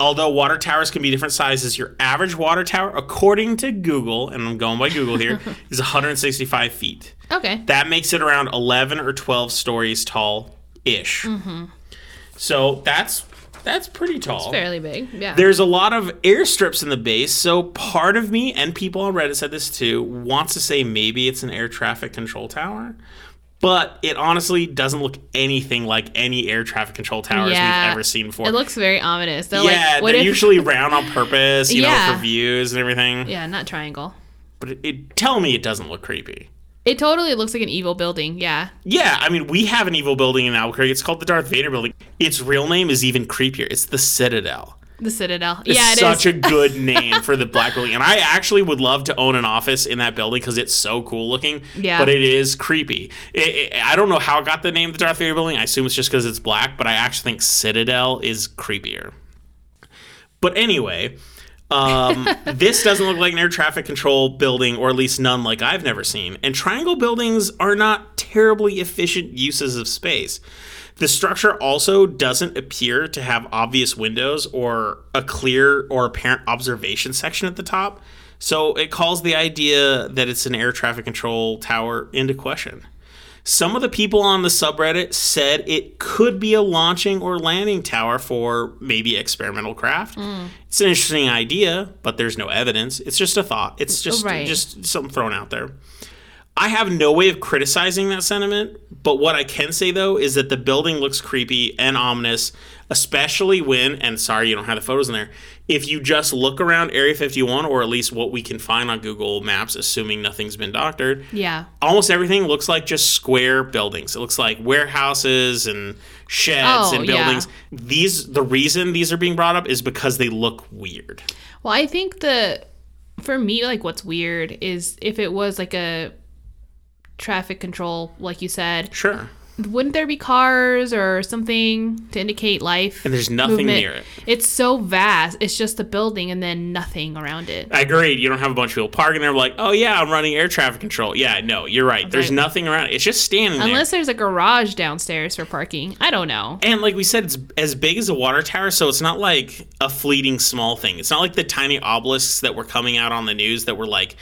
Although water towers can be different sizes, your average water tower, according to Google, and I'm going by Google here, is 165 feet. okay. That makes it around 11 or 12 stories tall ish. Mm-hmm. So that's that's pretty tall. Fairly big. Yeah. There's a lot of airstrips in the base, so part of me and people on Reddit said this too wants to say maybe it's an air traffic control tower. But it honestly doesn't look anything like any air traffic control towers Yeah. we've ever seen before. it looks very ominous. They're yeah, like, what they're if? usually round on purpose, you know, for views and everything. yeah, not triangle. But it, it, tell me it doesn't look creepy. It totally looks like an evil building. Yeah. Yeah, I mean, we have an evil building in Albuquerque. It's called the Darth Vader building. Its real name is even creepier. It's the Citadel. The Citadel. It's yeah, it is. such a good name for the black building. And I actually would love to own an office in that building because it's so cool looking. Yeah. But it is creepy. It, it- I don't know how it got the name the Darth Vader building. I assume it's just because it's black, but I actually think Citadel is creepier. But anyway, um, this doesn't look like an air traffic control building, or at least none like I've never seen. And triangle buildings are not terribly efficient uses of space. The structure also doesn't appear to have obvious windows or a clear or apparent observation section at the top. So it calls the idea that it's an air traffic control tower into question. Some of the people on the subreddit said it could be a launching or landing tower for maybe experimental craft. Mm. It's an interesting idea, but there's no evidence. It's just a thought. It's just Right. just something thrown out there. I have no way of criticizing that sentiment, but what I can say though is that the building looks creepy and ominous, especially when, and sorry you don't have the photos in there, if you just look around Area 51, or at least what we can find on Google Maps, assuming nothing's been doctored, Yeah. almost everything looks like just square buildings. It looks like warehouses and sheds Oh, and yeah. buildings. These, the reason these are being brought up is because they look weird. Well, I think the for me, like what's weird is if it was like a traffic control, like you said, Sure. Wouldn't there be cars or something to indicate life? And there's nothing movement? near it. It's so vast. It's just a building and then nothing around it. I agree. You don't have a bunch of people parking there like, oh yeah, I'm running air traffic control. Yeah, no, you're right. There's nothing around it. It's just standing there. Unless there's a garage downstairs for parking. I don't know. And like we said, it's as big as a water tower, so it's not like a fleeting small thing. It's not like the tiny obelisks that were coming out on the news that were like,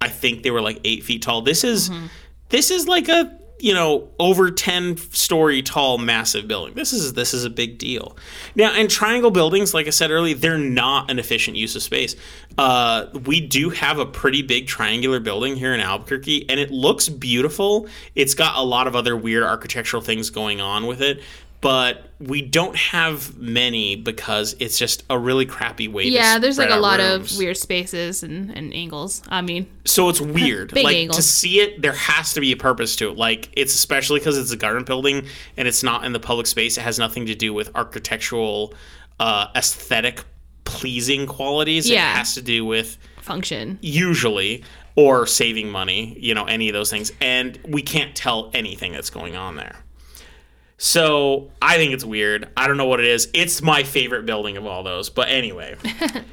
I think they were like eight feet tall. This is, mm-hmm. this is like a you know over ten story tall massive building. This is this is a big deal. Now, and triangle buildings, like I said earlier, they're not an efficient use of space. Uh, we do have a pretty big triangular building here in Albuquerque, and it looks beautiful. It's got a lot of other weird architectural things going on with it but we don't have many because it's just a really crappy way. Yeah, there's like a lot rooms. of weird spaces and, and angles. I mean, So it's weird. Big like to see it, there has to be a purpose to it. Like it's especially because it's a garden building and it's not in the public space. It has nothing to do with architectural, uh, aesthetic, pleasing qualities. Yeah. It has to do with function. usually or saving money. You know, any of those things, and we can't tell anything that's going on there. So I think it's weird. I don't know what it is. It's my favorite building of all those. But anyway.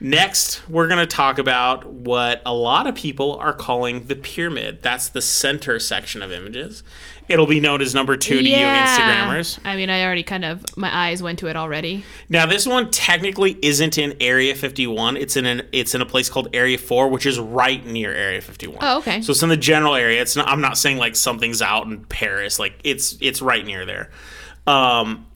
Next, we're going to talk about what a lot of people are calling the pyramid. That's the center section of images. It'll be known as number two to you Instagrammers. I mean, I already kind of my eyes went to it already. Now, this one technically isn't in Area 51. It's in an it's in a place called Area 4, which is right near Area 51. Oh, okay. So it's in the general area. It's not. I'm not saying like something's out in Paris. Like it's it's right near there. Um,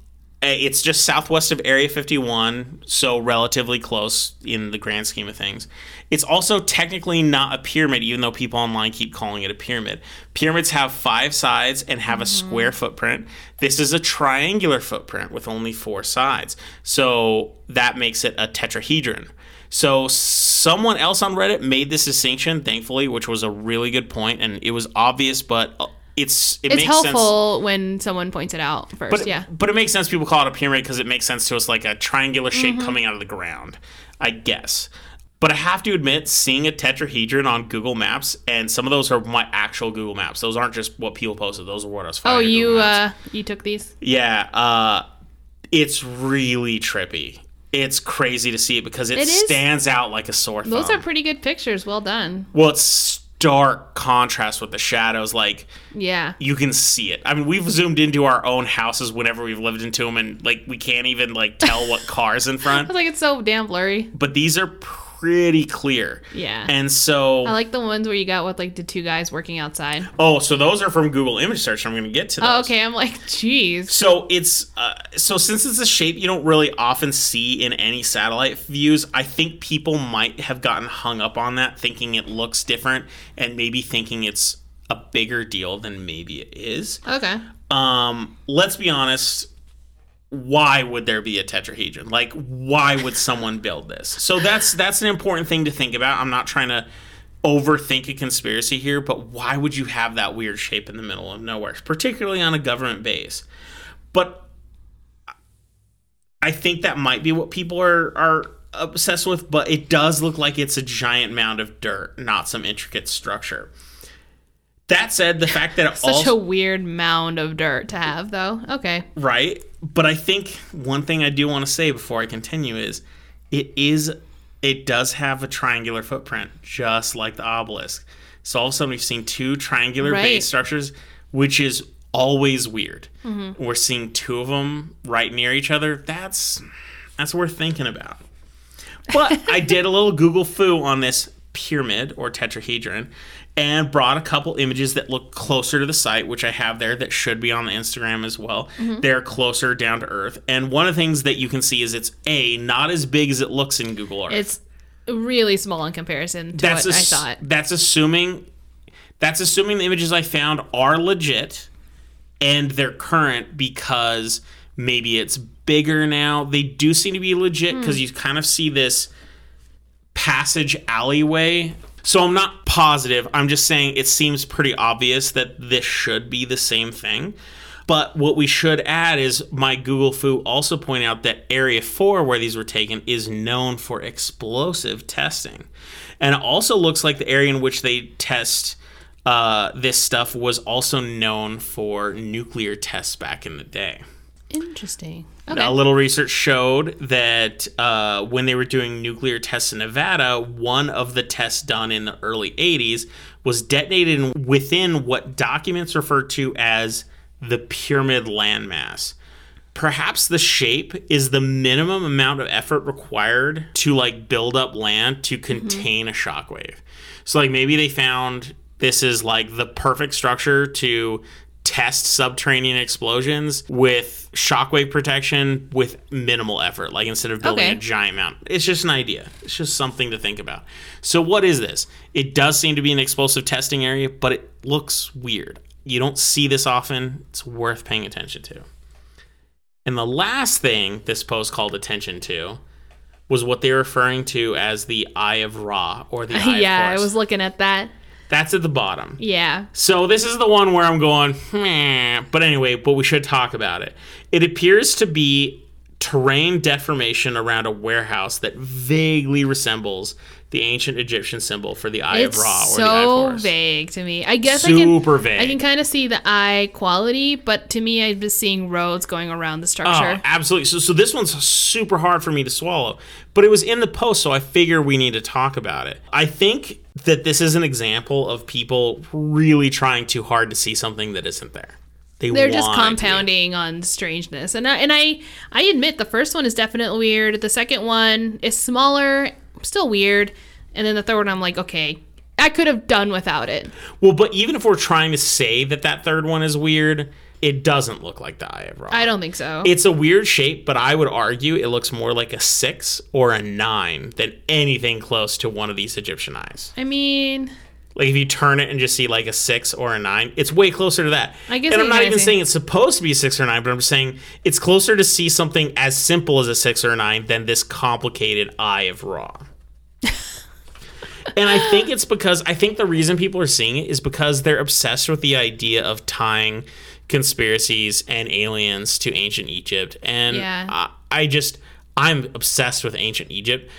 it's just southwest of Area 51, so relatively close in the grand scheme of things. It's also technically not a pyramid, even though people online keep calling it a pyramid. Pyramids have five sides and have a square footprint. This is a triangular footprint with only four sides, so that makes it a tetrahedron. So someone else on Reddit made this distinction, thankfully, which was a really good point, and it was obvious, but uh, it's it It's makes sense. helpful when someone points it out first. But yeah. but it makes sense people call it a pyramid because it makes sense to us like a triangular shape Mm-hmm. coming out of the ground, I guess. But I have to admit, seeing a tetrahedron on Google Maps, and some of those are my actual Google Maps. Those aren't just what people posted. Those are what I was Oh, you uh, you took these? yeah. Uh, it's really trippy. It's crazy to see it because it, It stands out like a sore Those are pretty good pictures. Well done. Well, it's stark contrast with the shadows. Like Yeah. you can see it. I mean, we've zoomed into our own houses whenever we've lived into them, and like we can't even like tell what car's in I front. was like, it's so damn blurry. But these are pretty clear. Yeah. And so, I like the ones where you got with like the two guys working outside. oh, so those are from Google Image Search. I'm going to get to those. Oh, okay. I'm like, jeez. So it's uh, so since it's a shape you don't really often see in any satellite views, I think people might have gotten hung up on that, thinking it looks different, and maybe thinking it's a bigger deal than maybe it is. Okay. Um, let's be honest. Why would there be a tetrahedron? Like, why would someone build this? So that's that's an important thing to think about. I'm not trying to overthink a conspiracy here, but why would you have that weird shape in the middle of nowhere, particularly on a government base? But I think that might be what people are are obsessed with, but it does look like it's a giant mound of dirt, not some intricate structure. That said, the fact that it Such also a weird mound of dirt to have, though. Okay. right, but I think one thing I do want to say before I continue is it is it does have a triangular footprint, just like the obelisk. So all of a sudden we've seen two triangular Right. base structures, which is always weird. Mm-hmm. We're seeing two of them right near each other. That's that's worth thinking about. But I did a little Google fu on this pyramid or tetrahedron and brought a couple images that look closer to the site, which I have there that should be on the Instagram as well. Mm-hmm. They're closer down to earth. And one of the things that you can see is it's A, not as big as it looks in Google Earth. It's really small in comparison to that's what ass- I thought. That's assuming that's assuming the images I found are legit and they're current because maybe it's bigger now. They do seem to be legit hmm. because you kind of see this passage alleyway. So I'm not positive. I'm just saying it seems pretty obvious that this should be the same thing. But what we should add is my Google fu also point out that Area 4, where these were taken, is known for explosive testing. And it also looks like the area in which they test uh, this stuff was also known for nuclear tests back in the day. Interesting. Okay. A little research showed that uh, when they were doing nuclear tests in Nevada, one of the tests done in the early 80s was detonated within what documents refer to as the pyramid landmass. Perhaps the shape is the minimum amount of effort required to like build up land to contain a shockwave. So like maybe they found this is like the perfect structure to test subterranean explosions with shockwave protection with minimal effort like instead of building Okay. a giant mountain. It's just an idea. It's just something to think about. So what is this? It does seem to be an explosive testing area but it looks weird. You don't see this often. It's worth paying attention to. And the last thing this post called attention to was what they're referring to as the eye of ra or the eye yeah, I was looking at that. That's at the bottom Yeah. so this is the one where I'm going, Meh. but anyway, but we should talk about it. It appears to be terrain deformation around a warehouse that vaguely resembles the ancient Egyptian symbol for the Eye It's of Ra or the Eye of so Horus. vague to me. I guess Super I can vague. I can kind of see the eye quality, but to me, I'm just seeing roads going around the structure. Oh, structure. absolutely. So, so this one's super hard for me to swallow, but it was in the post, so I figure we need to talk about it. I think that this is an example of people really trying too hard to see something that isn't there. They They're just want it to be. compounding on strangeness, and I, and I I admit the first one is definitely weird. The second one is smaller, still weird, and then the third one, I'm like, okay, I could have done without it. Well, but even if we're trying to say that that third one is weird, it doesn't look like the Eye of Ra. I don't think so. It's a weird shape, but I would argue it looks more like a six or a nine than anything close to one of these Egyptian eyes. I mean, Like if you turn it and just see like a six or a nine, it's way closer to that. I guess and I'm not even saying it's supposed to be a six or nine, but I'm just saying it's closer to see something as simple as a six or a nine than this complicated Eye of Ra. and I think it's because I think the reason people are seeing it is because they're obsessed with the idea of tying conspiracies and aliens to ancient Egypt. And Yeah. I, I just I'm obsessed with ancient Egypt,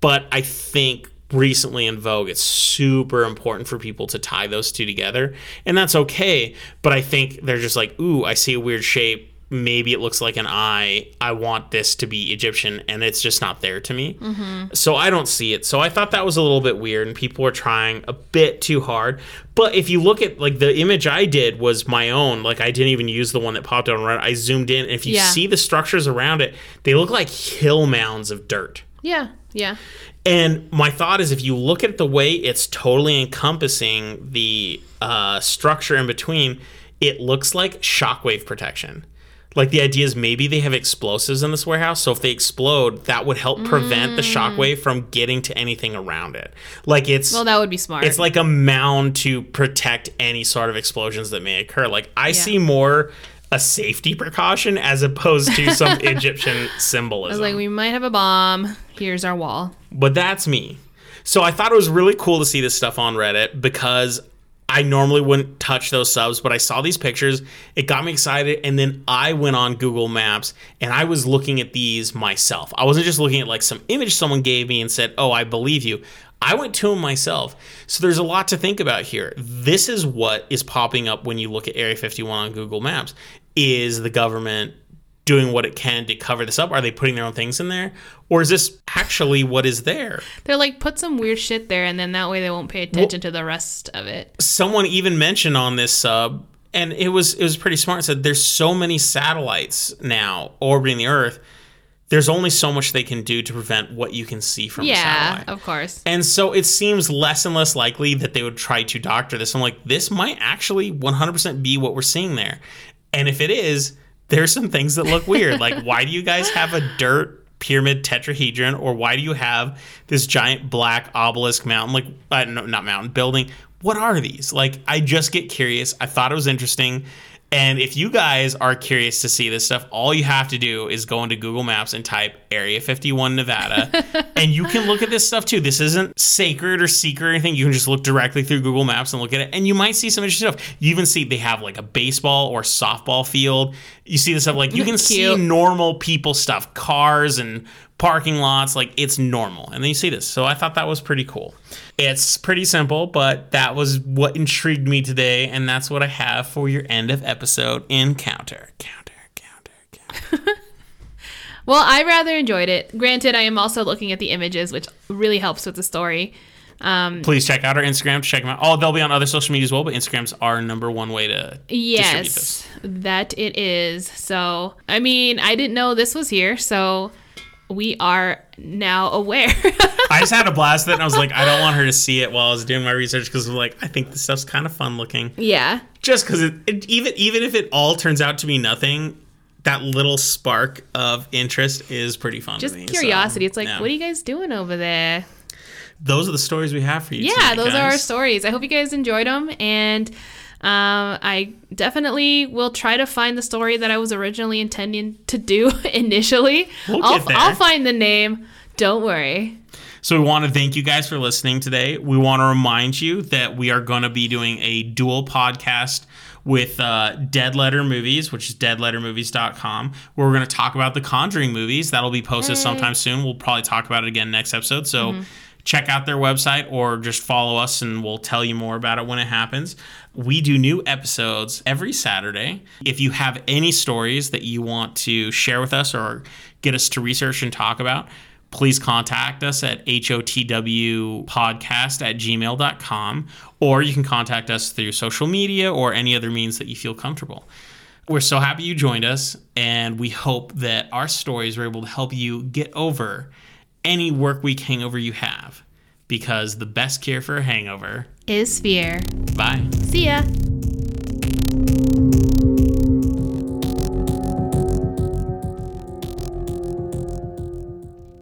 but I think recently in vogue it's super important for people to tie those two together and that's okay but i think they're just like ooh i see a weird shape maybe it looks like an eye. I want this to be egyptian and it's just not there to me. So i don't see it. So i thought that was a little bit weird and people were trying a bit too hard. But if you look at like the image i did was my own. Like i didn't even use the one that popped up on right. I zoomed in and if you Yeah. see the structures around it they look like hill mounds of dirt. Yeah, yeah. and my thought is if you look at the way it's totally encompassing the uh, structure in between, it looks like shockwave protection. Like the idea is maybe they have explosives in this warehouse, so if they explode, that would help prevent the mm. shockwave from getting to anything around it. Like it's Well, that would be smart. it's like a mound to protect any sort of explosions that may occur. Like I see more a safety precaution as opposed to some Egyptian symbolism. I was like, we might have a bomb. Here's our wall. But that's me. So I thought it was really cool to see this stuff on Reddit because I normally wouldn't touch those subs, but I saw these pictures. It got me excited. And then I went on Google Maps and I was looking at these myself. I wasn't just looking at like some image someone gave me and said, oh, I believe you. I went to them myself. So there's a lot to think about here. This is what is popping up when you look at Area 51 on Google Maps. Is the government doing what it can to cover this up? Are they putting their own things in there? Or is this actually what is there? They're like, put some weird shit there, and then that way they won't pay attention to the rest of it. Someone even mentioned on this sub, and it was it was pretty smart. Said there's so many satellites now orbiting the Earth there's only so much they can do to prevent what you can see from Yeah, of course. And so it seems less and less likely that they would try to doctor this. I'm like, this might actually 100% be what we're seeing there. And if it is, there's some things that look weird. like, why do you guys have a dirt pyramid tetrahedron? Or why do you have this giant black obelisk mountain? Like, uh, no, not mountain, building. What are these? Like, I just get curious. I thought it was interesting. And if you guys are curious to see this stuff, all you have to do is go into Google Maps and type Area 51 Nevada. and you can look at this stuff too. This isn't sacred or secret or anything. You can just look directly through Google Maps and look at it. And you might see some interesting stuff. You even see they have like a baseball or softball field. You see this stuff like you can see normal people stuff, cars and parking lots. Like it's normal. And then you see this. So I thought that was pretty cool. It's pretty simple, but that was what intrigued me today. And that's what I have for your end of episode encounter. Counter, counter, counter. Well, I rather enjoyed it. Granted, I am also looking at the images, which really helps with the story. Um, Please check out our Instagram check them out. Oh, they'll be on other social media as well, but Instagram's our number one way to distribute this. yes, that it is. So, I mean, I didn't know this was here, so we are now aware. I just had a blast with it, and I was like, I don't want her to see it while I was doing my research because I'm like, I think this stuff's kind of fun looking. yeah. Just because it, it, even even if it all turns out to be nothing, that little spark of interest is pretty fun. Just to me. So, curiosity. it's like, yeah. what are you guys doing over there? those are the stories we have for you. yeah, tonight, those are our stories. I hope you guys enjoyed them, and um, I definitely will try to find the story that I was originally intending to do initially. We'll I'll. I'll find the name. Don't worry. So we want to thank you guys for listening today. We want to remind you that we are going to be doing a dual podcast with uh, Dead Letter Movies, which is deadlettermovies.com, where we're going to talk about the Conjuring movies. That'll be posted sometime soon. We'll probably talk about it again next episode. So check out their website or just follow us and we'll tell you more about it when it happens. We do new episodes every Saturday. If you have any stories that you want to share with us or get us to research and talk about, please contact us at hotwpodcast at gmail.com or you can contact us through social media or any other means that you feel comfortable. We're so happy you joined us, and we hope that our stories were able to help you get over any work week hangover you have because the best cure for a hangover. Is fear. Bye. See ya.